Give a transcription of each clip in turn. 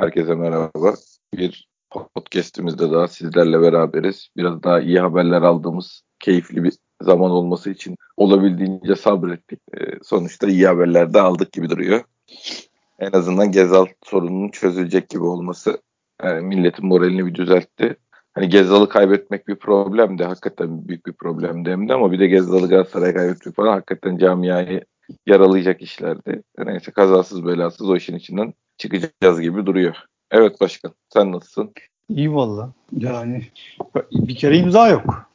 Herkese merhaba. Bir podcast'imizde daha sizlerle beraberiz. Biraz daha iyi haberler aldığımız keyifli bir zaman olması için olabildiğince sabrettik. Ee, sonuçta iyi haberler de aldık gibi duruyor. En azından Gezal sorununun çözülecek gibi olması yani milletin moralini bir düzeltti. Hani Gezal'ı kaybetmek bir problemdi. Hakikaten büyük bir problemdi hem de ama bir de Gezal'ı Galatasaray'a kaybetmek falan hakikaten camiayı yaralayacak işlerdi. Neyse kazasız belasız o işin içinden çıkacağız gibi duruyor. Evet başkan sen nasılsın? İyi valla. Yani bir kere imza yok.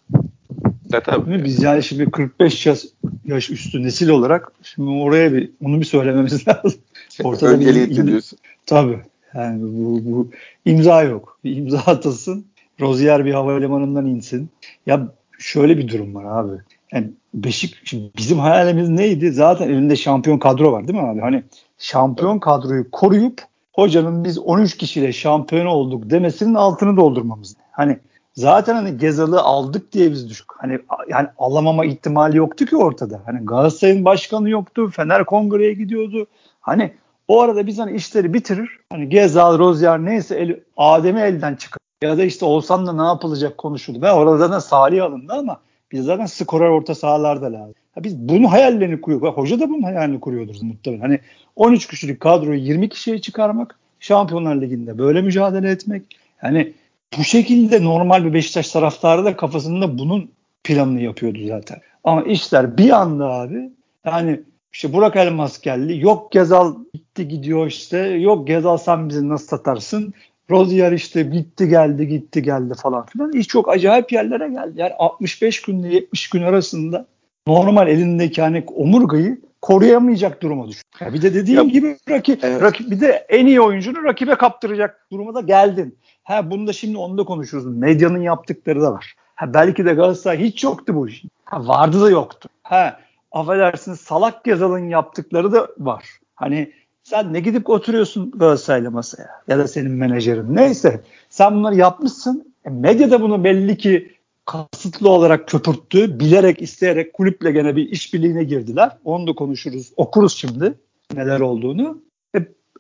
Ya, tabii. Biz yani şimdi 45 yaş, yaş üstü nesil olarak şimdi oraya bir onu bir söylememiz lazım. Ortada bir im, diyorsun. Tabii. Yani bu, bu imza yok. Bir imza atasın. Rozier bir havalimanından insin. Ya şöyle bir durum var abi. Yani Beşik şimdi bizim hayalimiz neydi? Zaten elinde şampiyon kadro var değil mi abi? Hani şampiyon kadroyu koruyup hocanın biz 13 kişiyle şampiyon olduk demesinin altını doldurmamız. Hani zaten hani Gezal'ı aldık diye biz düşük. Hani yani alamama ihtimali yoktu ki ortada. Hani Galatasaray'ın başkanı yoktu. Fener Kongre'ye gidiyordu. Hani o arada biz hani işleri bitirir. Hani Gezal, Rozier neyse el, Adem'i elden çıkar. Ya da işte olsan da ne yapılacak konuşuldu. Ve orada da Salih alındı ama biz zaten skorer orta sahalarda lazım. Ha biz bunu hayallerini kuruyoruz. Hoca da bunun hayalini kuruyordur muhtemelen. Hani 13 kişilik kadroyu 20 kişiye çıkarmak, Şampiyonlar Ligi'nde böyle mücadele etmek. Yani bu şekilde normal bir Beşiktaş taraftarı da kafasında bunun planını yapıyordu zaten. Ama işler bir anda abi yani işte Burak Elmas geldi. Yok Gezal gitti gidiyor işte. Yok Gezal sen bizi nasıl satarsın? Rozier işte gitti geldi gitti geldi falan filan. İş çok acayip yerlere geldi. Yani 65 günle 70 gün arasında normal elindeki hani omurgayı koruyamayacak duruma düştü. Ya bir de dediğim ya, gibi rakip, evet. rakip bir de en iyi oyuncunu rakibe kaptıracak duruma da geldin. Ha bunu da şimdi onu da konuşuruz. Medyanın yaptıkları da var. Ha belki de Galatasaray hiç yoktu bu iş. Ha vardı da yoktu. Ha affedersiniz salak Gezal'ın yaptıkları da var. Hani sen ne gidip oturuyorsun Galatasaray'la masaya ya da senin menajerin neyse sen bunları yapmışsın. E, medya da bunu belli ki kasıtlı olarak köpürttü. Bilerek isteyerek kulüple gene bir işbirliğine girdiler. Onu da konuşuruz. Okuruz şimdi neler olduğunu. E,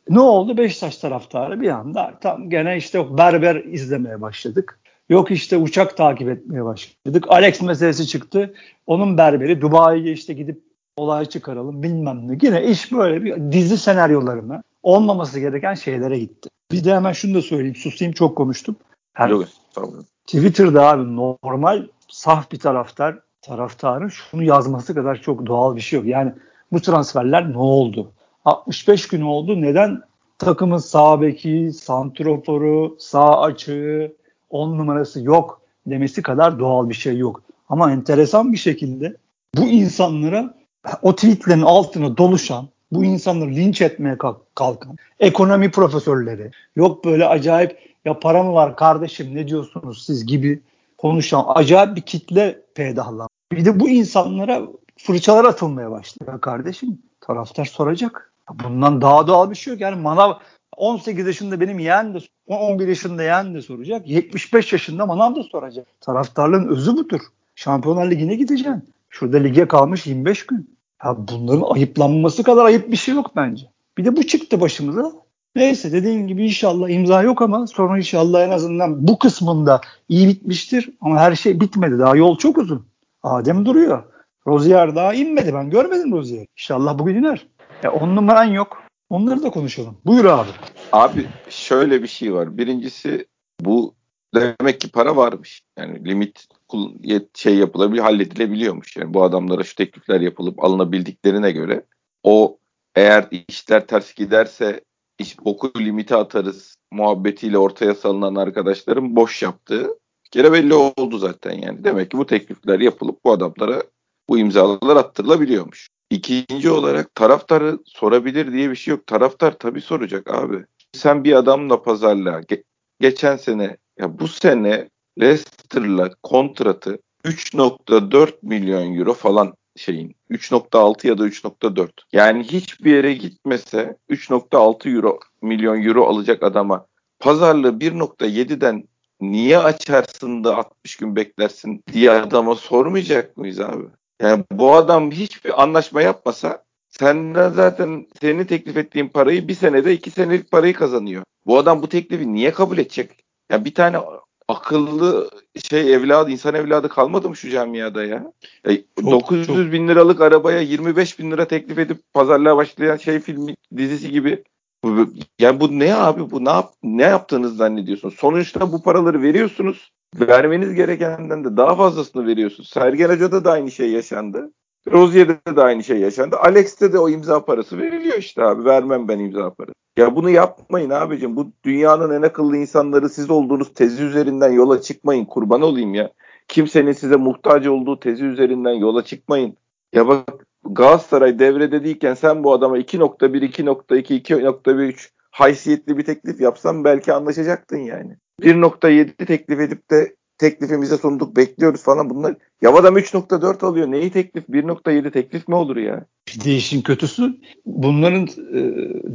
ne oldu? Beşiktaş taraftarı bir anda tam gene işte berber izlemeye başladık. Yok işte uçak takip etmeye başladık. Alex meselesi çıktı. Onun berberi Dubai'ye işte gidip olay çıkaralım bilmem ne. Yine iş böyle bir dizi senaryolarına olmaması gereken şeylere gitti. Bir de hemen şunu da söyleyeyim. Susayım çok konuştum. Her, Yok, tamam. Twitter'da abi normal saf bir taraftar taraftarın şunu yazması kadar çok doğal bir şey yok. Yani bu transferler ne oldu? 65 gün oldu. Neden takımın sağ beki, santroforu, sağ açığı, 10 numarası yok demesi kadar doğal bir şey yok. Ama enteresan bir şekilde bu insanlara o tweetlerin altına doluşan, bu insanları linç etmeye kalkan ekonomi profesörleri, yok böyle acayip ya para mı var kardeşim ne diyorsunuz siz gibi konuşan acayip bir kitle peydahlan. Bir de bu insanlara fırçalar atılmaya başladı. Ya kardeşim taraftar soracak. Bundan daha doğal bir şey yok. Yani manav 18 yaşında benim yeğen de 11 yaşında yeğen de soracak. 75 yaşında manav da soracak. Taraftarlığın özü budur. Şampiyonlar Ligi'ne gideceksin. Şurada lige kalmış 25 gün. Ya bunların ayıplanması kadar ayıp bir şey yok bence. Bir de bu çıktı başımıza. Neyse dediğim gibi inşallah imza yok ama sonra inşallah en azından bu kısmında iyi bitmiştir. Ama her şey bitmedi. Daha yol çok uzun. Adem duruyor. Rozier daha inmedi. Ben görmedim Rozier. İnşallah bugün iner. Ya on numaran yok. Onları da konuşalım. Buyur abi. Abi şöyle bir şey var. Birincisi bu demek ki para varmış. Yani limit şey yapılabiliyor, halledilebiliyormuş. Yani bu adamlara şu teklifler yapılıp alınabildiklerine göre o eğer işler ters giderse iş boku limiti atarız muhabbetiyle ortaya salınan arkadaşların boş yaptığı kere belli oldu zaten yani. Demek ki bu teklifler yapılıp bu adamlara bu imzalar attırılabiliyormuş. İkinci olarak taraftarı sorabilir diye bir şey yok. Taraftar tabii soracak abi. Sen bir adamla pazarla ge- geçen sene ya bu sene Leicester'la kontratı 3.4 milyon euro falan şeyin 3.6 ya da 3.4. Yani hiçbir yere gitmese 3.6 euro milyon euro alacak adama pazarlığı 1.7'den niye açarsın da 60 gün beklersin diye adama sormayacak mıyız abi? Yani bu adam hiçbir anlaşma yapmasa senden zaten senin teklif ettiğin parayı bir senede iki senelik parayı kazanıyor. Bu adam bu teklifi niye kabul edecek? Ya bir tane akıllı şey evladı, insan evladı kalmadı mı şu camiada ya? ya çok, 900 çok. bin liralık arabaya 25 bin lira teklif edip pazarlığa başlayan şey filmi dizisi gibi. Yani bu ne abi? Bu ne yap ne yaptığınızı zannediyorsunuz? Sonuçta bu paraları veriyorsunuz. Vermeniz gerekenden de daha fazlasını veriyorsunuz. Sergen Hoca'da da aynı şey yaşandı. Rozier'de de aynı şey yaşandı. Alex'te de o imza parası veriliyor işte abi. Vermem ben imza parası. Ya bunu yapmayın abicim. Bu dünyanın en akıllı insanları siz olduğunuz tezi üzerinden yola çıkmayın. Kurban olayım ya. Kimsenin size muhtaç olduğu tezi üzerinden yola çıkmayın. Ya bak Galatasaray devrede değilken sen bu adama 2.1, 2.2, 2.3 haysiyetli bir teklif yapsan belki anlaşacaktın yani. 1.7 teklif edip de teklifimize sunduk bekliyoruz falan bunlar. Ya adam 3.4 alıyor. Neyi teklif? 1.7 teklif mi olur ya? Bir de işin kötüsü bunların e,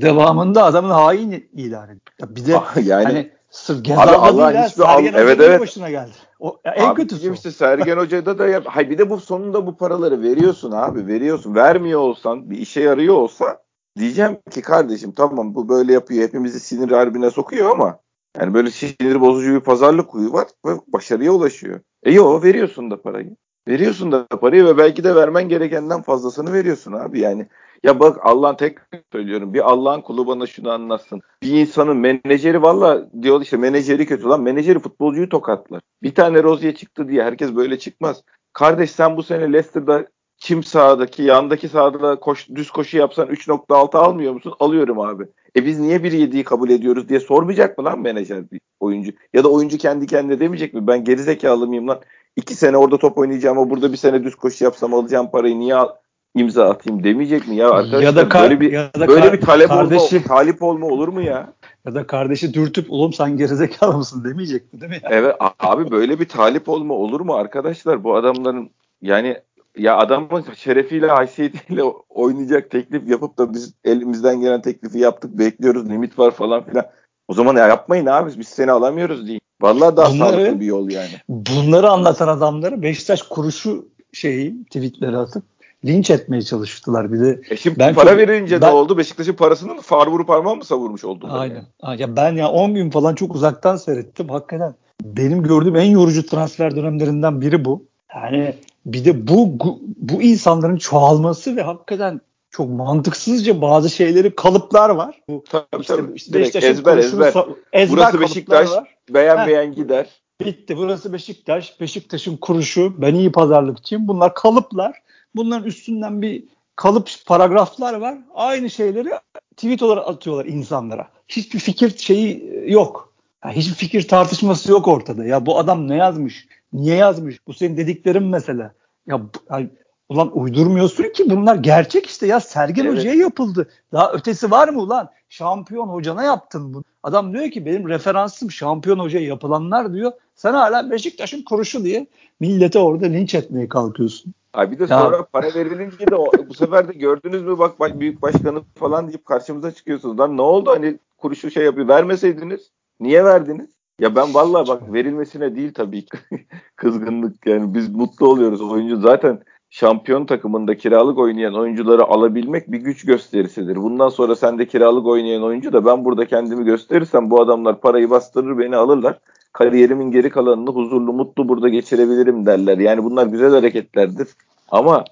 devamında adamın hain ilan ediyor. Bir de ah, yani hani sırf Gezal'da değil hiçbir Sergen al, evet, evet. başına geldi. O, en abi, kötüsü işte Sergen Hoca'da da yap. Hay bir de bu sonunda bu paraları veriyorsun abi veriyorsun. Vermiyor olsan bir işe yarıyor olsa diyeceğim ki kardeşim tamam bu böyle yapıyor hepimizi sinir harbine sokuyor ama yani böyle sinir bozucu bir pazarlık huyu var ve başarıya ulaşıyor. E yo veriyorsun da parayı. Veriyorsun da parayı ve belki de vermen gerekenden fazlasını veriyorsun abi yani. Ya bak Allah'ın tek söylüyorum. Bir Allah'ın kulu bana şunu anlatsın. Bir insanın menajeri valla diyor işte menajeri kötü lan. Menajeri futbolcuyu tokatlar. Bir tane Rozier çıktı diye herkes böyle çıkmaz. Kardeş sen bu sene Leicester'da çim sahadaki yandaki sahada koş, düz koşu yapsan 3.6 almıyor musun? Alıyorum abi. E biz niye 1.7'yi kabul ediyoruz diye sormayacak mı lan menajer bir oyuncu? Ya da oyuncu kendi kendine demeyecek mi? Ben gerizekalı mıyım lan? İki sene orada top oynayacağım ama burada bir sene düz koşu yapsam alacağım parayı niye al imza atayım demeyecek mi ya arkadaşlar? Ya da böyle bir ya da böyle bir talep kardeşi, olma, talip olma olur mu ya? Ya da kardeşi dürtüp oğlum sen gerizekalı mısın demeyecek mi değil mi? Ya? Evet abi böyle bir talip olma olur mu arkadaşlar? Bu adamların yani ya adamın şerefiyle, haysiyetiyle oynayacak teklif yapıp da biz elimizden gelen teklifi yaptık, bekliyoruz, limit var falan filan. O zaman ya yapmayın abi biz seni alamıyoruz diye. Vallahi daha bunları, sağlıklı bir yol yani. Bunları anlatan adamları Beşiktaş kuruşu şeyi tweetleri atıp linç etmeye çalıştılar. Bir de e şimdi ben para çok, verince ben, de oldu. Beşiktaş'ın parasını far vurup parmağı mı savurmuş oldu? Aynen. Yani. Ya ben ya 10 gün falan çok uzaktan seyrettim. Hakikaten benim gördüğüm en yorucu transfer dönemlerinden biri bu. Yani bir de bu bu insanların çoğalması ve hakikaten çok mantıksızca bazı şeyleri kalıplar var. Bu tabii, işte, tabii. işte Beşiktaş'ın ezber ezber. ezber. Burası Beşiktaş var. beğenmeyen gider. Bitti. Burası Beşiktaş. Beşiktaş'ın kuruşu. Ben iyi pazarlıkçıyım. Bunlar kalıplar. Bunların üstünden bir kalıp paragraflar var. Aynı şeyleri tweet olarak atıyorlar insanlara. Hiçbir fikir şeyi yok. Yani hiçbir fikir tartışması yok ortada. Ya bu adam ne yazmış? Niye yazmış? Bu senin dediklerin mesela. Ya, ya ulan uydurmuyorsun ki bunlar gerçek işte ya Sergen evet. Hoca'ya yapıldı. Daha ötesi var mı ulan? Şampiyon hocana yaptın bunu. Adam diyor ki benim referansım şampiyon hocaya yapılanlar diyor. Sen hala Beşiktaş'ın kuruşu diye millete orada linç etmeye kalkıyorsun. Abi bir de sonra ya. para verilince de o, bu sefer de gördünüz mü bak büyük başkanı falan deyip karşımıza çıkıyorsunuz. Lan ne oldu hani kuruşu şey yapıyor vermeseydiniz niye verdiniz? Ya ben vallahi bak verilmesine değil tabii kızgınlık yani biz mutlu oluyoruz. Oyuncu zaten şampiyon takımında kiralık oynayan oyuncuları alabilmek bir güç gösterisidir. Bundan sonra sen de kiralık oynayan oyuncu da ben burada kendimi gösterirsem bu adamlar parayı bastırır beni alırlar. Kariyerimin geri kalanını huzurlu mutlu burada geçirebilirim derler. Yani bunlar güzel hareketlerdir. Ama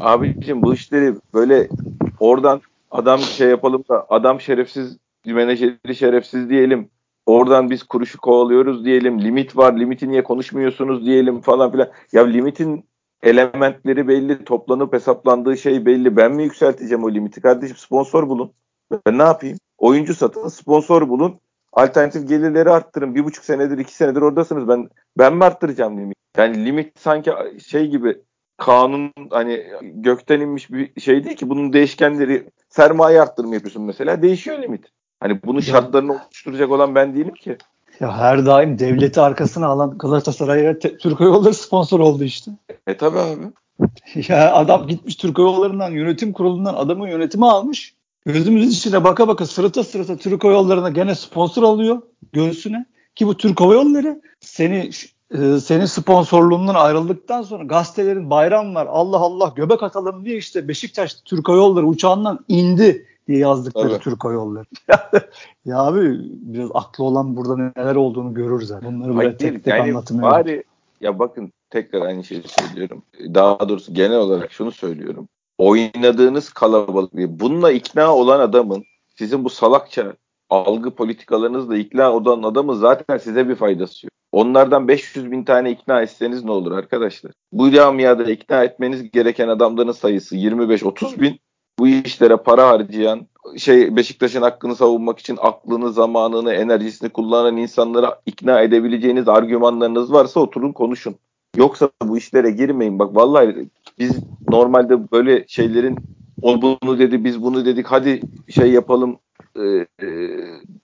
abicim bu işleri böyle oradan adam şey yapalım da adam şerefsiz menajeri şerefsiz diyelim Oradan biz kuruşu kovalıyoruz diyelim. Limit var. Limiti niye konuşmuyorsunuz diyelim falan filan. Ya limitin elementleri belli. Toplanıp hesaplandığı şey belli. Ben mi yükselteceğim o limiti? Kardeşim sponsor bulun. Ben ne yapayım? Oyuncu satın, sponsor bulun. Alternatif gelirleri arttırın. Bir buçuk senedir, iki senedir oradasınız. Ben ben mi arttıracağım limit? Yani limit sanki şey gibi kanun hani gökten inmiş bir şey değil ki. Bunun değişkenleri sermaye arttırımı yapıyorsun mesela. Değişiyor limit. Hani bunun şartlarını oluşturacak olan ben değilim ki. Ya her daim devleti arkasına alan Galatasaray'a Türk Yolları sponsor oldu işte. E tabi abi. Ya adam gitmiş Türk Yolları'ndan yönetim kurulundan adamın yönetimi almış. Gözümüzün içine baka baka sırıta sırıta Türk Hava Yolları'na gene sponsor alıyor göğsüne. Ki bu Türk Hava Yolları seni e, senin sponsorluğundan ayrıldıktan sonra gazetelerin bayram var Allah Allah göbek atalım diye işte Beşiktaş Türk Hava Yolları uçağından indi diye yazdıkları Tabii. Türk Hava Yolları. ya abi biraz aklı olan burada neler olduğunu görür zaten. Bunları böyle Hayır, tek tek yani anlatmıyor. bari ya bakın tekrar aynı şeyi söylüyorum. Daha doğrusu genel olarak şunu söylüyorum. Oynadığınız kalabalık bununla ikna olan adamın sizin bu salakça algı politikalarınızla ikna olan adamın zaten size bir faydası yok. Onlardan 500 bin tane ikna etseniz ne olur arkadaşlar? Bu camiada ikna etmeniz gereken adamların sayısı 25-30 bin. Bu işlere para harcayan, şey Beşiktaş'ın hakkını savunmak için aklını, zamanını, enerjisini kullanan insanlara ikna edebileceğiniz argümanlarınız varsa oturun konuşun. Yoksa bu işlere girmeyin. Bak vallahi biz normalde böyle şeylerin o bunu dedi biz bunu dedik hadi şey yapalım e, e,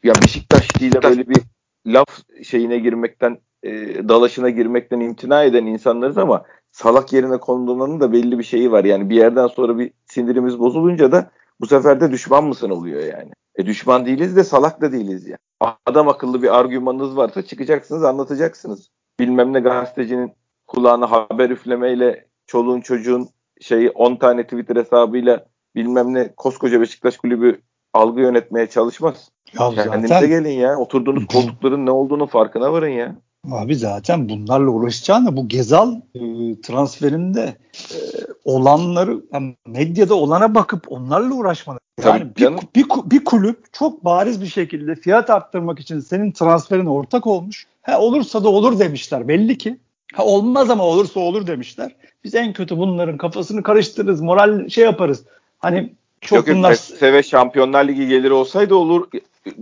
ya Beşiktaş değil böyle bir laf şeyine girmekten e, dalaşına girmekten imtina eden insanlarız ama salak yerine konulmanın da belli bir şeyi var. Yani bir yerden sonra bir sinirimiz bozulunca da bu sefer de düşman mısın oluyor yani. E düşman değiliz de salak da değiliz yani. Adam akıllı bir argümanınız varsa çıkacaksınız anlatacaksınız. Bilmem ne gazetecinin kulağına haber üflemeyle çoluğun çocuğun şeyi 10 tane Twitter hesabıyla bilmem ne koskoca Beşiktaş kulübü algı yönetmeye çalışmaz. Ya Kendinize zaten gelin ya. Oturduğunuz koltukların ne olduğunu farkına varın ya. Abi zaten bunlarla uğraşacağına bu Gezal e, transferinde e, olanları yani medyada olana bakıp onlarla uğraşmalı. Yani Tabii bir, canım. bir, bir kulüp çok bariz bir şekilde fiyat arttırmak için senin transferine ortak olmuş. Ha olursa da olur demişler belli ki. Ha olmaz ama olursa olur demişler. Biz en kötü bunların kafasını karıştırırız, moral şey yaparız. Hani çok Yok yok bunlar Seve Şampiyonlar Ligi geliri olsaydı olur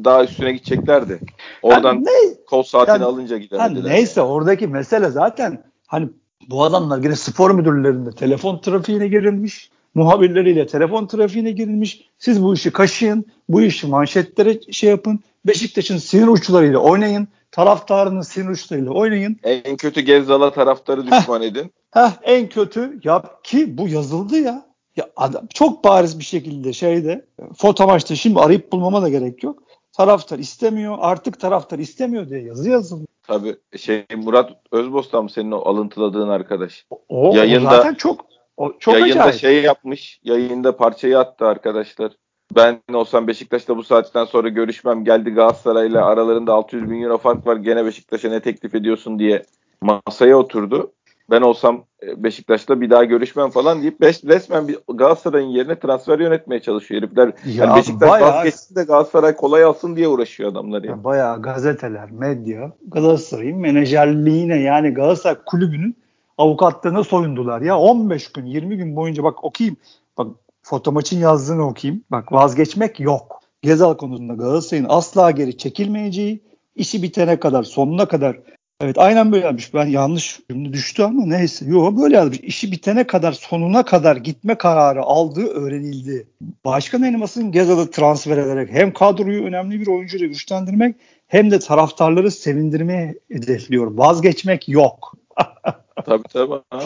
daha üstüne gideceklerdi. Oradan Ha, ne, kol saatini Yani- alınca gidemediler. neyse oradaki mesele zaten hani bu adamlar yine spor müdürlerinde telefon trafiğine girilmiş. Muhabirleriyle telefon trafiğine girilmiş. Siz bu işi kaşıyın. Bu işi manşetlere şey yapın. Beşiktaş'ın sinir uçlarıyla oynayın. Taraftarının sinir uçlarıyla oynayın. En kötü Gezzal'a taraftarı düşman edin. Heh, en kötü yap ki bu yazıldı ya. Ya adam çok bariz bir şekilde şeyde foto maçta şimdi arayıp bulmama da gerek yok. Taraftar istemiyor. Artık taraftar istemiyor diye yazı yazıldı. Tabii şey Murat Özbostan senin o alıntıladığın arkadaş? O, o Yayında- zaten çok o, çok yayında acayip. şey yapmış. Yayında parçayı attı arkadaşlar. Ben olsam Beşiktaş'ta bu saatten sonra görüşmem. Geldi Galatasaray'la aralarında 600 bin euro fark var. Gene Beşiktaş'a ne teklif ediyorsun diye masaya oturdu. Ben olsam e, Beşiktaş'ta bir daha görüşmem falan deyip beş- resmen bir Galatasaray'ın yerine transfer yönetmeye çalışıyor herifler. Ya Yani Beşiktaş bayağı- vazgeçsin de Galatasaray kolay alsın diye uğraşıyor adamlar ya. Ya bayağı gazeteler, medya Galatasaray'ın menajerliğine yani Galatasaray kulübünün avukatlığına soyundular. Ya 15 gün 20 gün boyunca bak okuyayım. Bak foto maçın yazdığını okuyayım. Bak vazgeçmek yok. Gezal konusunda Galatasaray'ın asla geri çekilmeyeceği işi bitene kadar sonuna kadar Evet aynen böyle yazmış. Ben yanlış cümle düştü ama neyse. Yok böyle yazmış. İşi bitene kadar sonuna kadar gitme kararı aldığı öğrenildi. Başkan elmasının Gezal'ı transfer ederek hem kadroyu önemli bir oyuncuyla güçlendirmek hem de taraftarları sevindirmeye hedefliyor. Vazgeçmek yok. Tabii tabii. abi.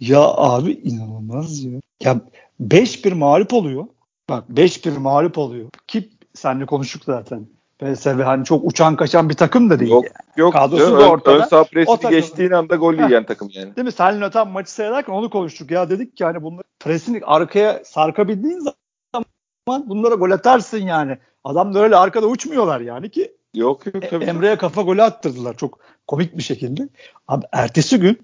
Ya abi inanılmaz ya. Ya 5-1 mağlup oluyor. Bak 5-1 mağlup oluyor. Ki seninle konuştuk zaten. PSV hani çok uçan kaçan bir takım da değil. Yok yok. Kadrosu da ortada. Ön sağ presi takım- geçtiğin anda gol yiyen takım yani. Değil mi? Seninle tam maçı seyrederken onu konuştuk. Ya dedik ki hani bunları presini arkaya sarkabildiğin zaman bunlara gol atarsın yani. Adamlar öyle arkada uçmuyorlar yani ki Yok yok E- tabii. Emre'ye kafa golü attırdılar çok komik bir şekilde. Abi ertesi gün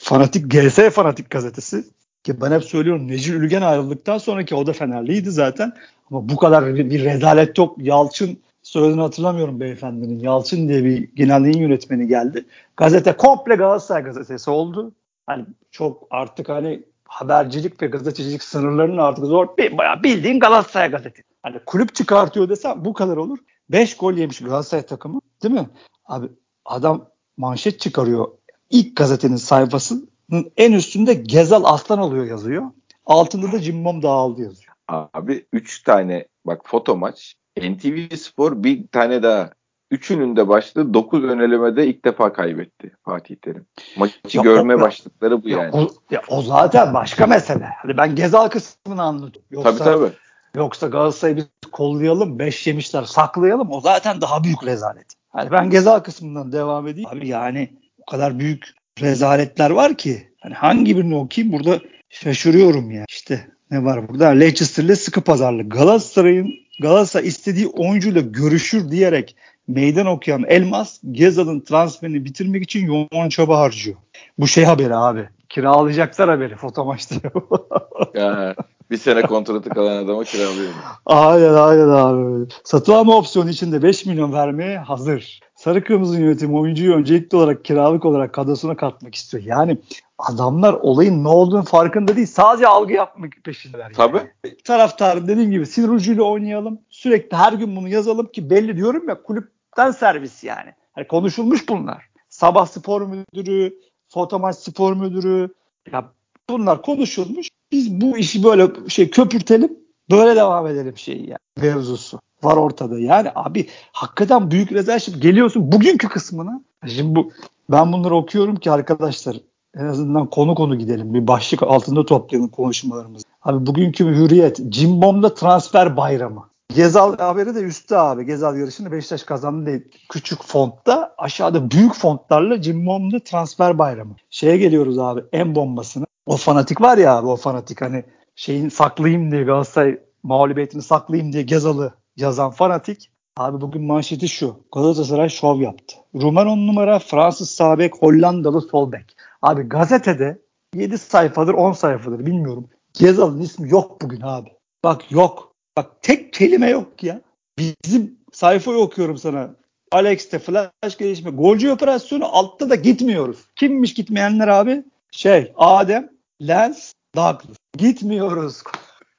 fanatik GS fanatik gazetesi ki ben hep söylüyorum Necil Ülgen ayrıldıktan sonraki o da Fenerliydi zaten ama bu kadar bir, bir rezalet yok. Yalçın soyadını hatırlamıyorum beyefendinin. Yalçın diye bir genel yayın yönetmeni geldi. Gazete komple Galatasaray gazetesi oldu. Hani çok artık hani habercilik ve gazetecilik sınırlarının artık zor. Bir- Bayağı bildiğin Galatasaray gazetesi. Hani kulüp çıkartıyor desem bu kadar olur. 5 gol yemiş Galatasaray takımı değil mi? Abi adam manşet çıkarıyor. İlk gazetenin sayfasının en üstünde Gezal Aslan oluyor yazıyor. Altında da Cimbom dağıldı yazıyor. Abi 3 tane bak foto maç. NTV Spor bir tane daha. Üçünün de başladığı 9 önelemede ilk defa kaybetti Fatih Terim. Maçı Ya görme o- başlıkları bu Ya, yani. o, ya o zaten başka mesele. Hani ben Gezal kısmını anladım. Yoksa, Tabii tabii. Yoksa Galatasaray'ı biz kollayalım, 5 yemişler saklayalım. O zaten daha büyük rezalet. Hani ben Gezal kısmından devam edeyim. Abi yani o kadar büyük rezaletler var ki. Hani hangi birini okuyayım burada şaşırıyorum ya. İşte ne var burada? Leicester'le sıkı pazarlık. Galatasaray'ın Galatasaray istediği oyuncuyla görüşür diyerek meydan okuyan Elmas Gezal'ın transferini bitirmek için yoğun çaba harcıyor. Bu şey haberi abi. Kiralayacaklar haberi foto maçta. ya, bir sene kontratı kalan adama kiralıyor. Aynen aynen abi. Satın alma opsiyonu içinde 5 milyon vermeye hazır. Sarı Kırmızı yönetimi oyuncuyu öncelikli olarak kiralık olarak kadrosuna katmak istiyor. Yani adamlar olayın ne olduğunu farkında değil. Sadece algı yapmak peşindeler. Tabii. Yani. Taraftar dediğim gibi sinir ucuyla oynayalım. Sürekli her gün bunu yazalım ki belli diyorum ya kulüpten servis yani. Hani konuşulmuş bunlar. Sabah spor müdürü, fotomaç spor müdürü ya bunlar konuşulmuş. Biz bu işi böyle şey köpürtelim böyle devam edelim şeyi yani mevzusu var ortada. Yani abi hakikaten büyük rezalet. Geliyorsun bugünkü kısmına. Şimdi bu ben bunları okuyorum ki arkadaşlar en azından konu konu gidelim. Bir başlık altında toplayalım konuşmalarımızı. Abi bugünkü hürriyet. Cimbom'da transfer bayramı. Gezal haberi de üstte abi. Gezal yarışını Beşiktaş kazandı diye küçük fontta. Aşağıda büyük fontlarla Cimbom'da transfer bayramı. Şeye geliyoruz abi en bombasına. O fanatik var ya abi o fanatik hani şeyin saklayayım diye Galatasaray mağlubiyetini saklayayım diye Gezal'ı yazan fanatik. Abi bugün manşeti şu. Galatasaray şov yaptı. Rumen 10 numara, Fransız sağ bek, Hollandalı sol bek. Abi gazetede 7 sayfadır 10 sayfadır bilmiyorum. Gezal'ın ismi yok bugün abi. Bak yok. Bak tek kelime yok ya. Bizim sayfayı okuyorum sana. Alex'te flash gelişme. Golcü operasyonu altta da gitmiyoruz. Kimmiş gitmeyenler abi? Şey Adem, Lens, Douglas. Gitmiyoruz.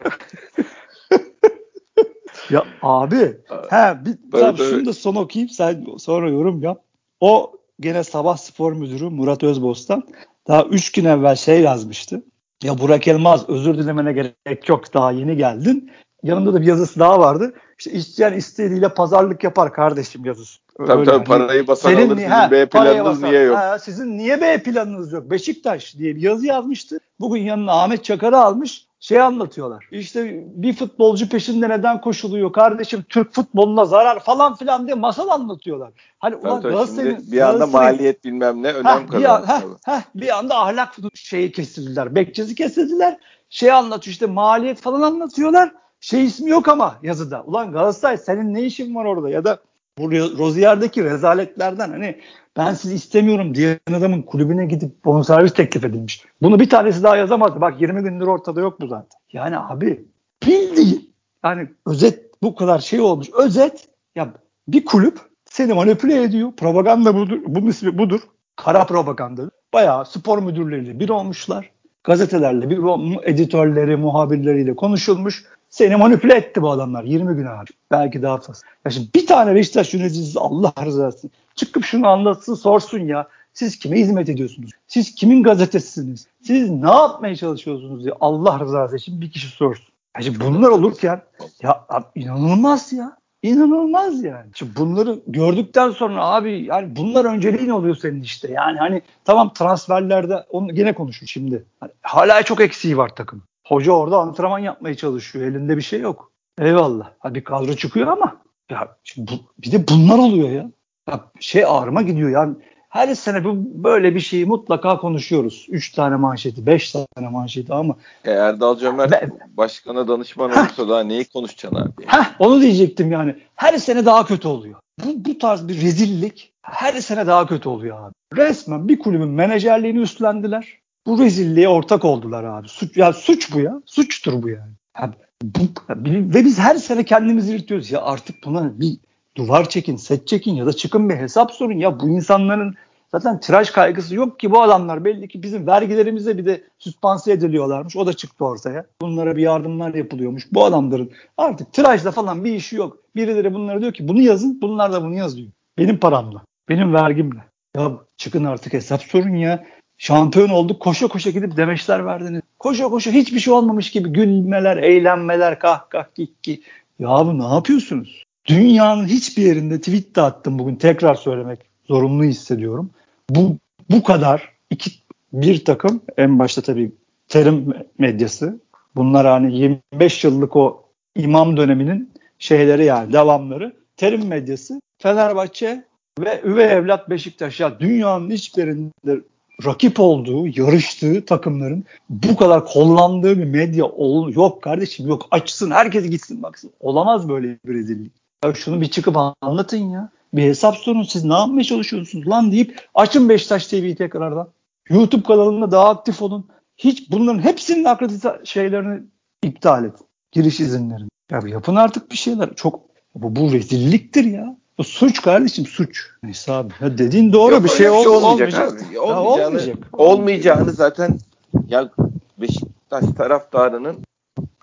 ya abi he bir böyle, tamam, şunu da son okuyayım sen sonra yorum yap. O gene sabah spor müdürü Murat Özbostan daha 3 gün evvel şey yazmıştı. Ya Burak Elmaz özür dilemene gerek yok daha yeni geldin. Yanında da bir yazısı daha vardı. İşte isteyen istediğiyle pazarlık yapar kardeşim yazısı. Tabii Öyle tabii yani. parayı basan Senin, alır. Sizin ha, B planınız niye yok? Ha, sizin niye B planınız yok? Beşiktaş diye bir yazı yazmıştı. Bugün yanına Ahmet Çakar'ı almış şey anlatıyorlar. İşte bir futbolcu peşinde neden koşuluyor kardeşim Türk futboluna zarar falan filan diye masal anlatıyorlar. Hani ulan Galatasaray'ın bir anda maliyet bilmem ne önem kazandı. Bir, anda ahlak şeyi kesildiler. Bekçesi kesildiler. Şey anlatıyor işte maliyet falan anlatıyorlar. Şey ismi yok ama yazıda. Ulan Galatasaray senin ne işin var orada ya da bu Rozier'deki rezaletlerden hani ben sizi istemiyorum diyen adamın kulübüne gidip bonservis teklif edilmiş. Bunu bir tanesi daha yazamadı. Bak 20 gündür ortada yok bu zaten. Yani abi bildiğin yani özet bu kadar şey olmuş. Özet ya bir kulüp seni manipüle ediyor. Propaganda budur. Bunun ismi budur. Kara propaganda. Bayağı spor müdürleriyle bir olmuşlar. Gazetelerle bir editörleri, muhabirleriyle konuşulmuş. Seni manipüle etti bu adamlar 20 gün abi. Belki daha fazla. Ya şimdi bir tane Beşiktaş yöneticisi Allah rızası için çıkıp şunu anlatsın sorsun ya. Siz kime hizmet ediyorsunuz? Siz kimin gazetesisiniz? Siz ne yapmaya çalışıyorsunuz diye Allah rızası için bir kişi sorsun. Ya şimdi bunlar olurken ya inanılmaz ya. İnanılmaz yani. Şimdi bunları gördükten sonra abi yani bunlar önceliğin oluyor senin işte. Yani hani tamam transferlerde onu gene konuşur şimdi. Hani hala çok eksiği var takım. Hoca orada antrenman yapmaya çalışıyor. Elinde bir şey yok. Eyvallah. Hadi kadro çıkıyor ama ya bu, bir de bunlar oluyor ya. ya şey ağrıma gidiyor yani. Her sene bu böyle bir şeyi mutlaka konuşuyoruz. Üç tane manşeti, beş tane manşeti ama. E Erdal Cömert ben, başkana danışman olursa daha neyi konuşacaksın abi? Heh, onu diyecektim yani. Her sene daha kötü oluyor. Bu, bu tarz bir rezillik her sene daha kötü oluyor abi. Resmen bir kulübün menajerliğini üstlendiler bu rezilliğe ortak oldular abi. Suç, ya suç bu ya. Suçtur bu yani. Ya bu, ve biz her sene kendimizi yırtıyoruz. Ya artık buna bir duvar çekin, set çekin ya da çıkın bir hesap sorun. Ya bu insanların zaten tiraj kaygısı yok ki bu adamlar belli ki bizim vergilerimize bir de süspansiye ediliyorlarmış. O da çıktı ortaya. Bunlara bir yardımlar yapılıyormuş. Bu adamların artık tirajla falan bir işi yok. Birileri bunlara diyor ki bunu yazın. Bunlar da bunu yazıyor. Benim paramla. Benim vergimle. Ya çıkın artık hesap sorun ya. Şampiyon olduk koşa koşa gidip demeçler verdiniz. Koşa koşa hiçbir şey olmamış gibi gülmeler, eğlenmeler, kah kah kikki. Ya abi ne yapıyorsunuz? Dünyanın hiçbir yerinde tweet de attım bugün tekrar söylemek zorunlu hissediyorum. Bu bu kadar iki bir takım en başta tabii terim medyası. Bunlar hani 25 yıllık o imam döneminin şeyleri yani devamları. Terim medyası Fenerbahçe ve üvey evlat Beşiktaş ya dünyanın hiçbirinde rakip olduğu, yarıştığı takımların bu kadar kullandığı bir medya ol yok kardeşim yok açsın herkes gitsin baksın. Olamaz böyle bir rezillik. Ya şunu bir çıkıp anlatın ya. Bir hesap sorun siz ne yapmaya çalışıyorsunuz lan deyip açın Beşiktaş TV'yi tekrardan. YouTube kanalında daha aktif olun. Hiç bunların hepsinin akredite şeylerini iptal et. Giriş izinlerini. Ya yapın artık bir şeyler. Çok bu, bu rezilliktir ya. Bu suç kardeşim suç. Neyse abi. Ya dediğin doğru Yok, bir şey, ol, olmayacak. olmayacak. Abi. Ya Olmayacağını, olmayacak. olmayacağını zaten ya Beşiktaş taraftarının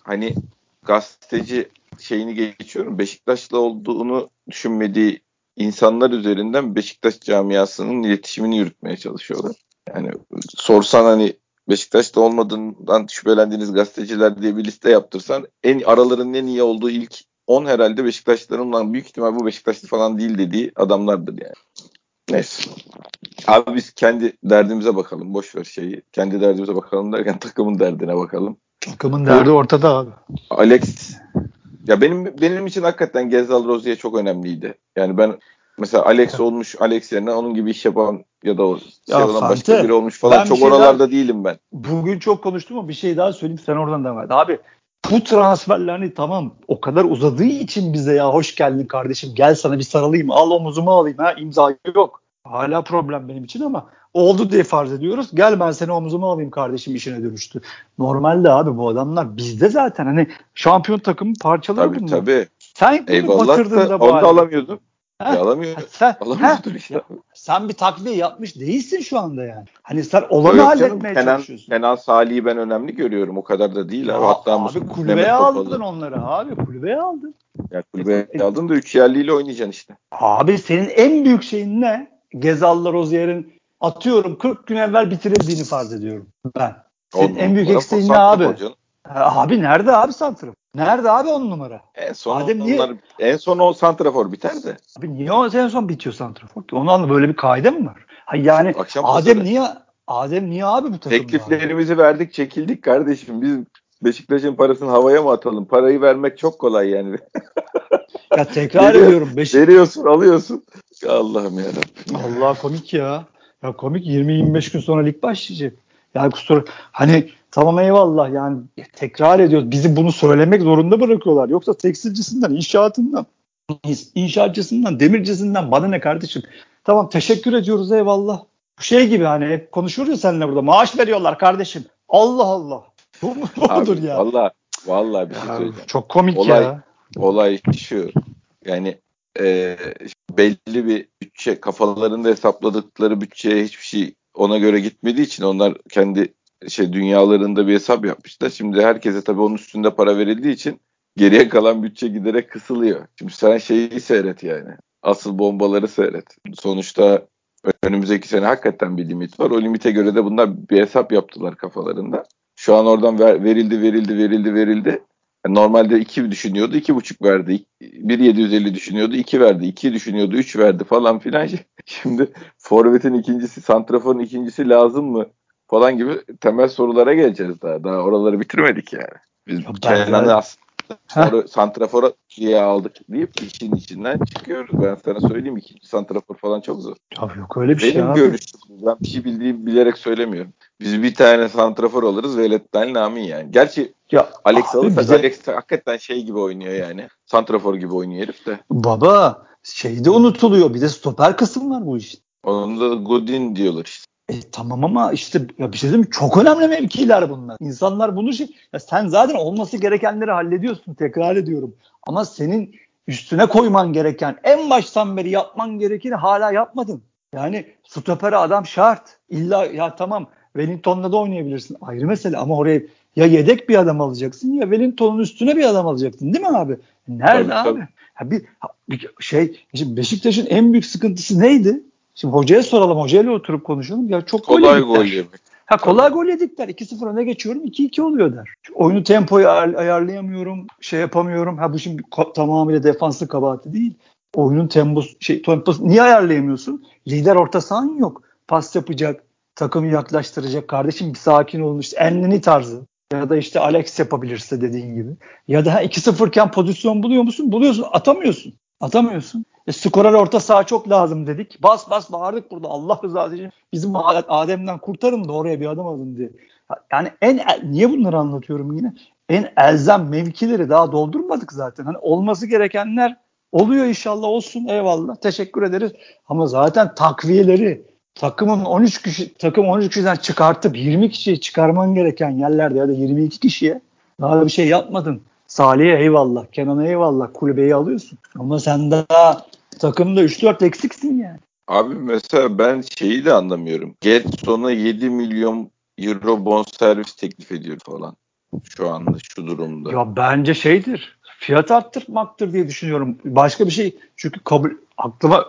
hani gazeteci şeyini geçiyorum. Beşiktaşlı olduğunu düşünmediği insanlar üzerinden Beşiktaş camiasının iletişimini yürütmeye çalışıyorlar. Yani sorsan hani Beşiktaş'ta olmadığından şüphelendiğiniz gazeteciler diye bir liste yaptırsan en aralarının en iyi olduğu ilk 10 herhalde Beşiktaşlıların lan büyük ihtimal bu Beşiktaşlı falan değil dediği adamlardır yani. Neyse. Abi biz kendi derdimize bakalım. Boş ver şeyi. Kendi derdimize bakalım derken takımın derdine bakalım. Takımın derdi ortada abi. Alex ya benim benim için hakikaten Gezal Rozier çok önemliydi. Yani ben mesela Alex olmuş Alex yerine onun gibi iş yapan ya da o şey Ya olan Fante, başka biri olmuş falan çok şey oralarda daha- değilim ben. Bugün çok konuştum ama bir şey daha söyleyeyim sen oradan devam et. Abi bu transferlerini tamam o kadar uzadığı için bize ya hoş geldin kardeşim gel sana bir sarılayım al omuzuma alayım ha imza yok. Hala problem benim için ama oldu diye farz ediyoruz. Gel ben seni omzuma alayım kardeşim işine dönüştü. Normalde abi bu adamlar bizde zaten hani şampiyon takımın parçaları Tabii bunlar. tabii. Sen bunu Eyvallah batırdın da da bu onu da alamıyordun. Ha? Ha, sen, ha, Alamıyordun işte. sen bir takviye yapmış değilsin şu anda yani. Hani sen olanı Yok canım, halletmeye Kenan, çalışıyorsun. Kenan Salih'i ben önemli görüyorum. O kadar da değil. Ya abi. Hatta abi kulübeye aldın Topal'ı. onları abi kulübeye aldın. Ya kulübeye aldın da 3 yerliyle oynayacaksın işte. Abi senin en büyük şeyin ne? Gezal'la Rozier'in atıyorum 40 gün evvel bitirildiğini farz ediyorum ben. Senin en büyük eksiğin ne abi? canım. Ha, Abi nerede abi santrafor? Nerede abi on numara? En son Adem niye- onlar, en son o santrafor biter de. Abi niye o en son bitiyor santrafor ki? Onu anla böyle bir kaide mi var? Ha yani Akşam Adem pazarı. niye Adem niye abi bu takımda? abi? Tekliflerimizi verdik, çekildik kardeşim. Biz Beşiktaş'ın parasını havaya mı atalım? Parayı vermek çok kolay yani. Ya tekrar ediyorum. Beşik... Veriyorsun, alıyorsun. Allah'ım ya Allah komik ya. Ya komik 20-25 gün sonra lig başlayacak. Yani kusura hani tamam eyvallah yani tekrar ediyoruz. Bizi bunu söylemek zorunda bırakıyorlar. Yoksa tekstilcisinden, inşaatından, inşaatçısından, demircisinden bana ne kardeşim? Tamam teşekkür ediyoruz eyvallah. Bu şey gibi hani hep konuşuyoruz ya seninle burada. Maaş veriyorlar kardeşim. Allah Allah. Bu mu budur ya? Valla, valla bir şey söyleyeceğim. çok komik Olay- ya. Olay şu. Yani e, belli bir bütçe kafalarında hesapladıkları bütçeye hiçbir şey ona göre gitmediği için onlar kendi şey dünyalarında bir hesap yapmışlar. Şimdi herkese tabii onun üstünde para verildiği için geriye kalan bütçe giderek kısılıyor. Şimdi sen şeyi seyret yani. Asıl bombaları seyret. Sonuçta önümüzdeki sene hakikaten bir limit var. O limite göre de bunlar bir hesap yaptılar kafalarında. Şu an oradan ver- verildi, verildi, verildi, verildi. Yani normalde 2 düşünüyordu, iki buçuk verdi. 1.750 düşünüyordu, 2 verdi. 2 düşünüyordu, 3 verdi falan filan. Şimdi Forvet'in ikincisi, Santrafor'un ikincisi lazım mı? Falan gibi temel sorulara geleceğiz daha. Daha oraları bitirmedik yani. Biz Kenan'ı aslında Sonra Santrafor'a diye aldık deyip işin içinden çıkıyoruz. Ben sana söyleyeyim ikinci Santrafor falan çok zor. Ya yok öyle bir şey Benim görüşüm ben bir şey bildiğim bilerek söylemiyorum. Biz bir tane Santrafor alırız Velet'ten Namin yani. Gerçi Ya Alex alırsak bize- Alex hakikaten şey gibi oynuyor yani. Santrafor gibi oynuyor herif de. Baba şeyde unutuluyor. Bir de stoper kısım var bu işin. Onu da Godin diyorlar işte. E, tamam ama işte ya bir şey mi? çok önemli mevkiler bunlar. İnsanlar bunu şey ya sen zaten olması gerekenleri hallediyorsun tekrar ediyorum. Ama senin üstüne koyman gereken en baştan beri yapman gerekeni hala yapmadın. Yani stopere adam şart. İlla ya tamam Wellington'la da oynayabilirsin. Ayrı mesele ama oraya ya yedek bir adam alacaksın ya Wellington'un üstüne bir adam alacaksın değil mi abi? Nerede Tabii, abi? tabii. Ya bir, bir şey şimdi Beşiktaş'ın en büyük sıkıntısı neydi? Şimdi hocaya soralım, hocayla oturup konuşalım. Ya çok Kolay gol yemek. Ha kolay gol yedikler. 2-0 öne geçiyorum. 2-2 oluyor der. Oyunu tempoyu ayar- ayarlayamıyorum. Şey yapamıyorum. Ha bu şimdi tamamıyla defanslı kabahati değil. Oyunun temposu, şey, temposu niye ayarlayamıyorsun? Lider orta sahan yok. Pas yapacak, takımı yaklaştıracak. Kardeşim bir sakin olun. İşte Enlini tarzı. Ya da işte Alex yapabilirse dediğin gibi. Ya da ha, 2-0 iken pozisyon buluyor musun? Buluyorsun. Atamıyorsun. Atamıyorsun. E, skorer orta saha çok lazım dedik. Bas bas bağırdık burada. Allah rızası için bizim Adem'den kurtarın da oraya bir adım alın diye. Yani en niye bunları anlatıyorum yine? En elzem mevkileri daha doldurmadık zaten. Hani olması gerekenler oluyor inşallah olsun eyvallah teşekkür ederiz. Ama zaten takviyeleri takımın 13 kişi takım 13 kişiden çıkartıp 20 kişiyi çıkarman gereken yerlerde ya da 22 kişiye daha bir şey yapmadın. Salih'e eyvallah, Kenan'a eyvallah, kulübeyi alıyorsun. Ama sen daha takımda 3-4 eksiksin yani. Abi mesela ben şeyi de anlamıyorum. Getson'a 7 milyon euro bonservis teklif ediyor falan. Şu anda şu durumda. Ya bence şeydir. Fiyat arttırmaktır diye düşünüyorum. Başka bir şey çünkü kabul aklıma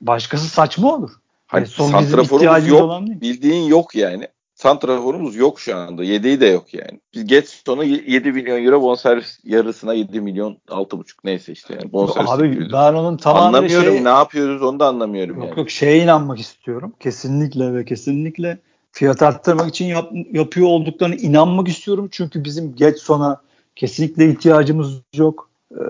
başkası saçma olur. Hani yani son santraforumuz yok. Bildiğin yok yani. Santraforumuz yok şu anda. Yedeği de yok yani. Biz Getson'a 7 milyon euro bonservis yarısına 7 milyon 6,5 neyse işte yani bonservis. Abi yapıyoruz. ben onun tamamını Anlamıyorum şey... ne yapıyoruz onu da anlamıyorum yok, yani. Yok şeye inanmak istiyorum. Kesinlikle ve kesinlikle fiyat arttırmak için yap, yapıyor olduklarını inanmak istiyorum. Çünkü bizim Getson'a kesinlikle ihtiyacımız yok. Ee,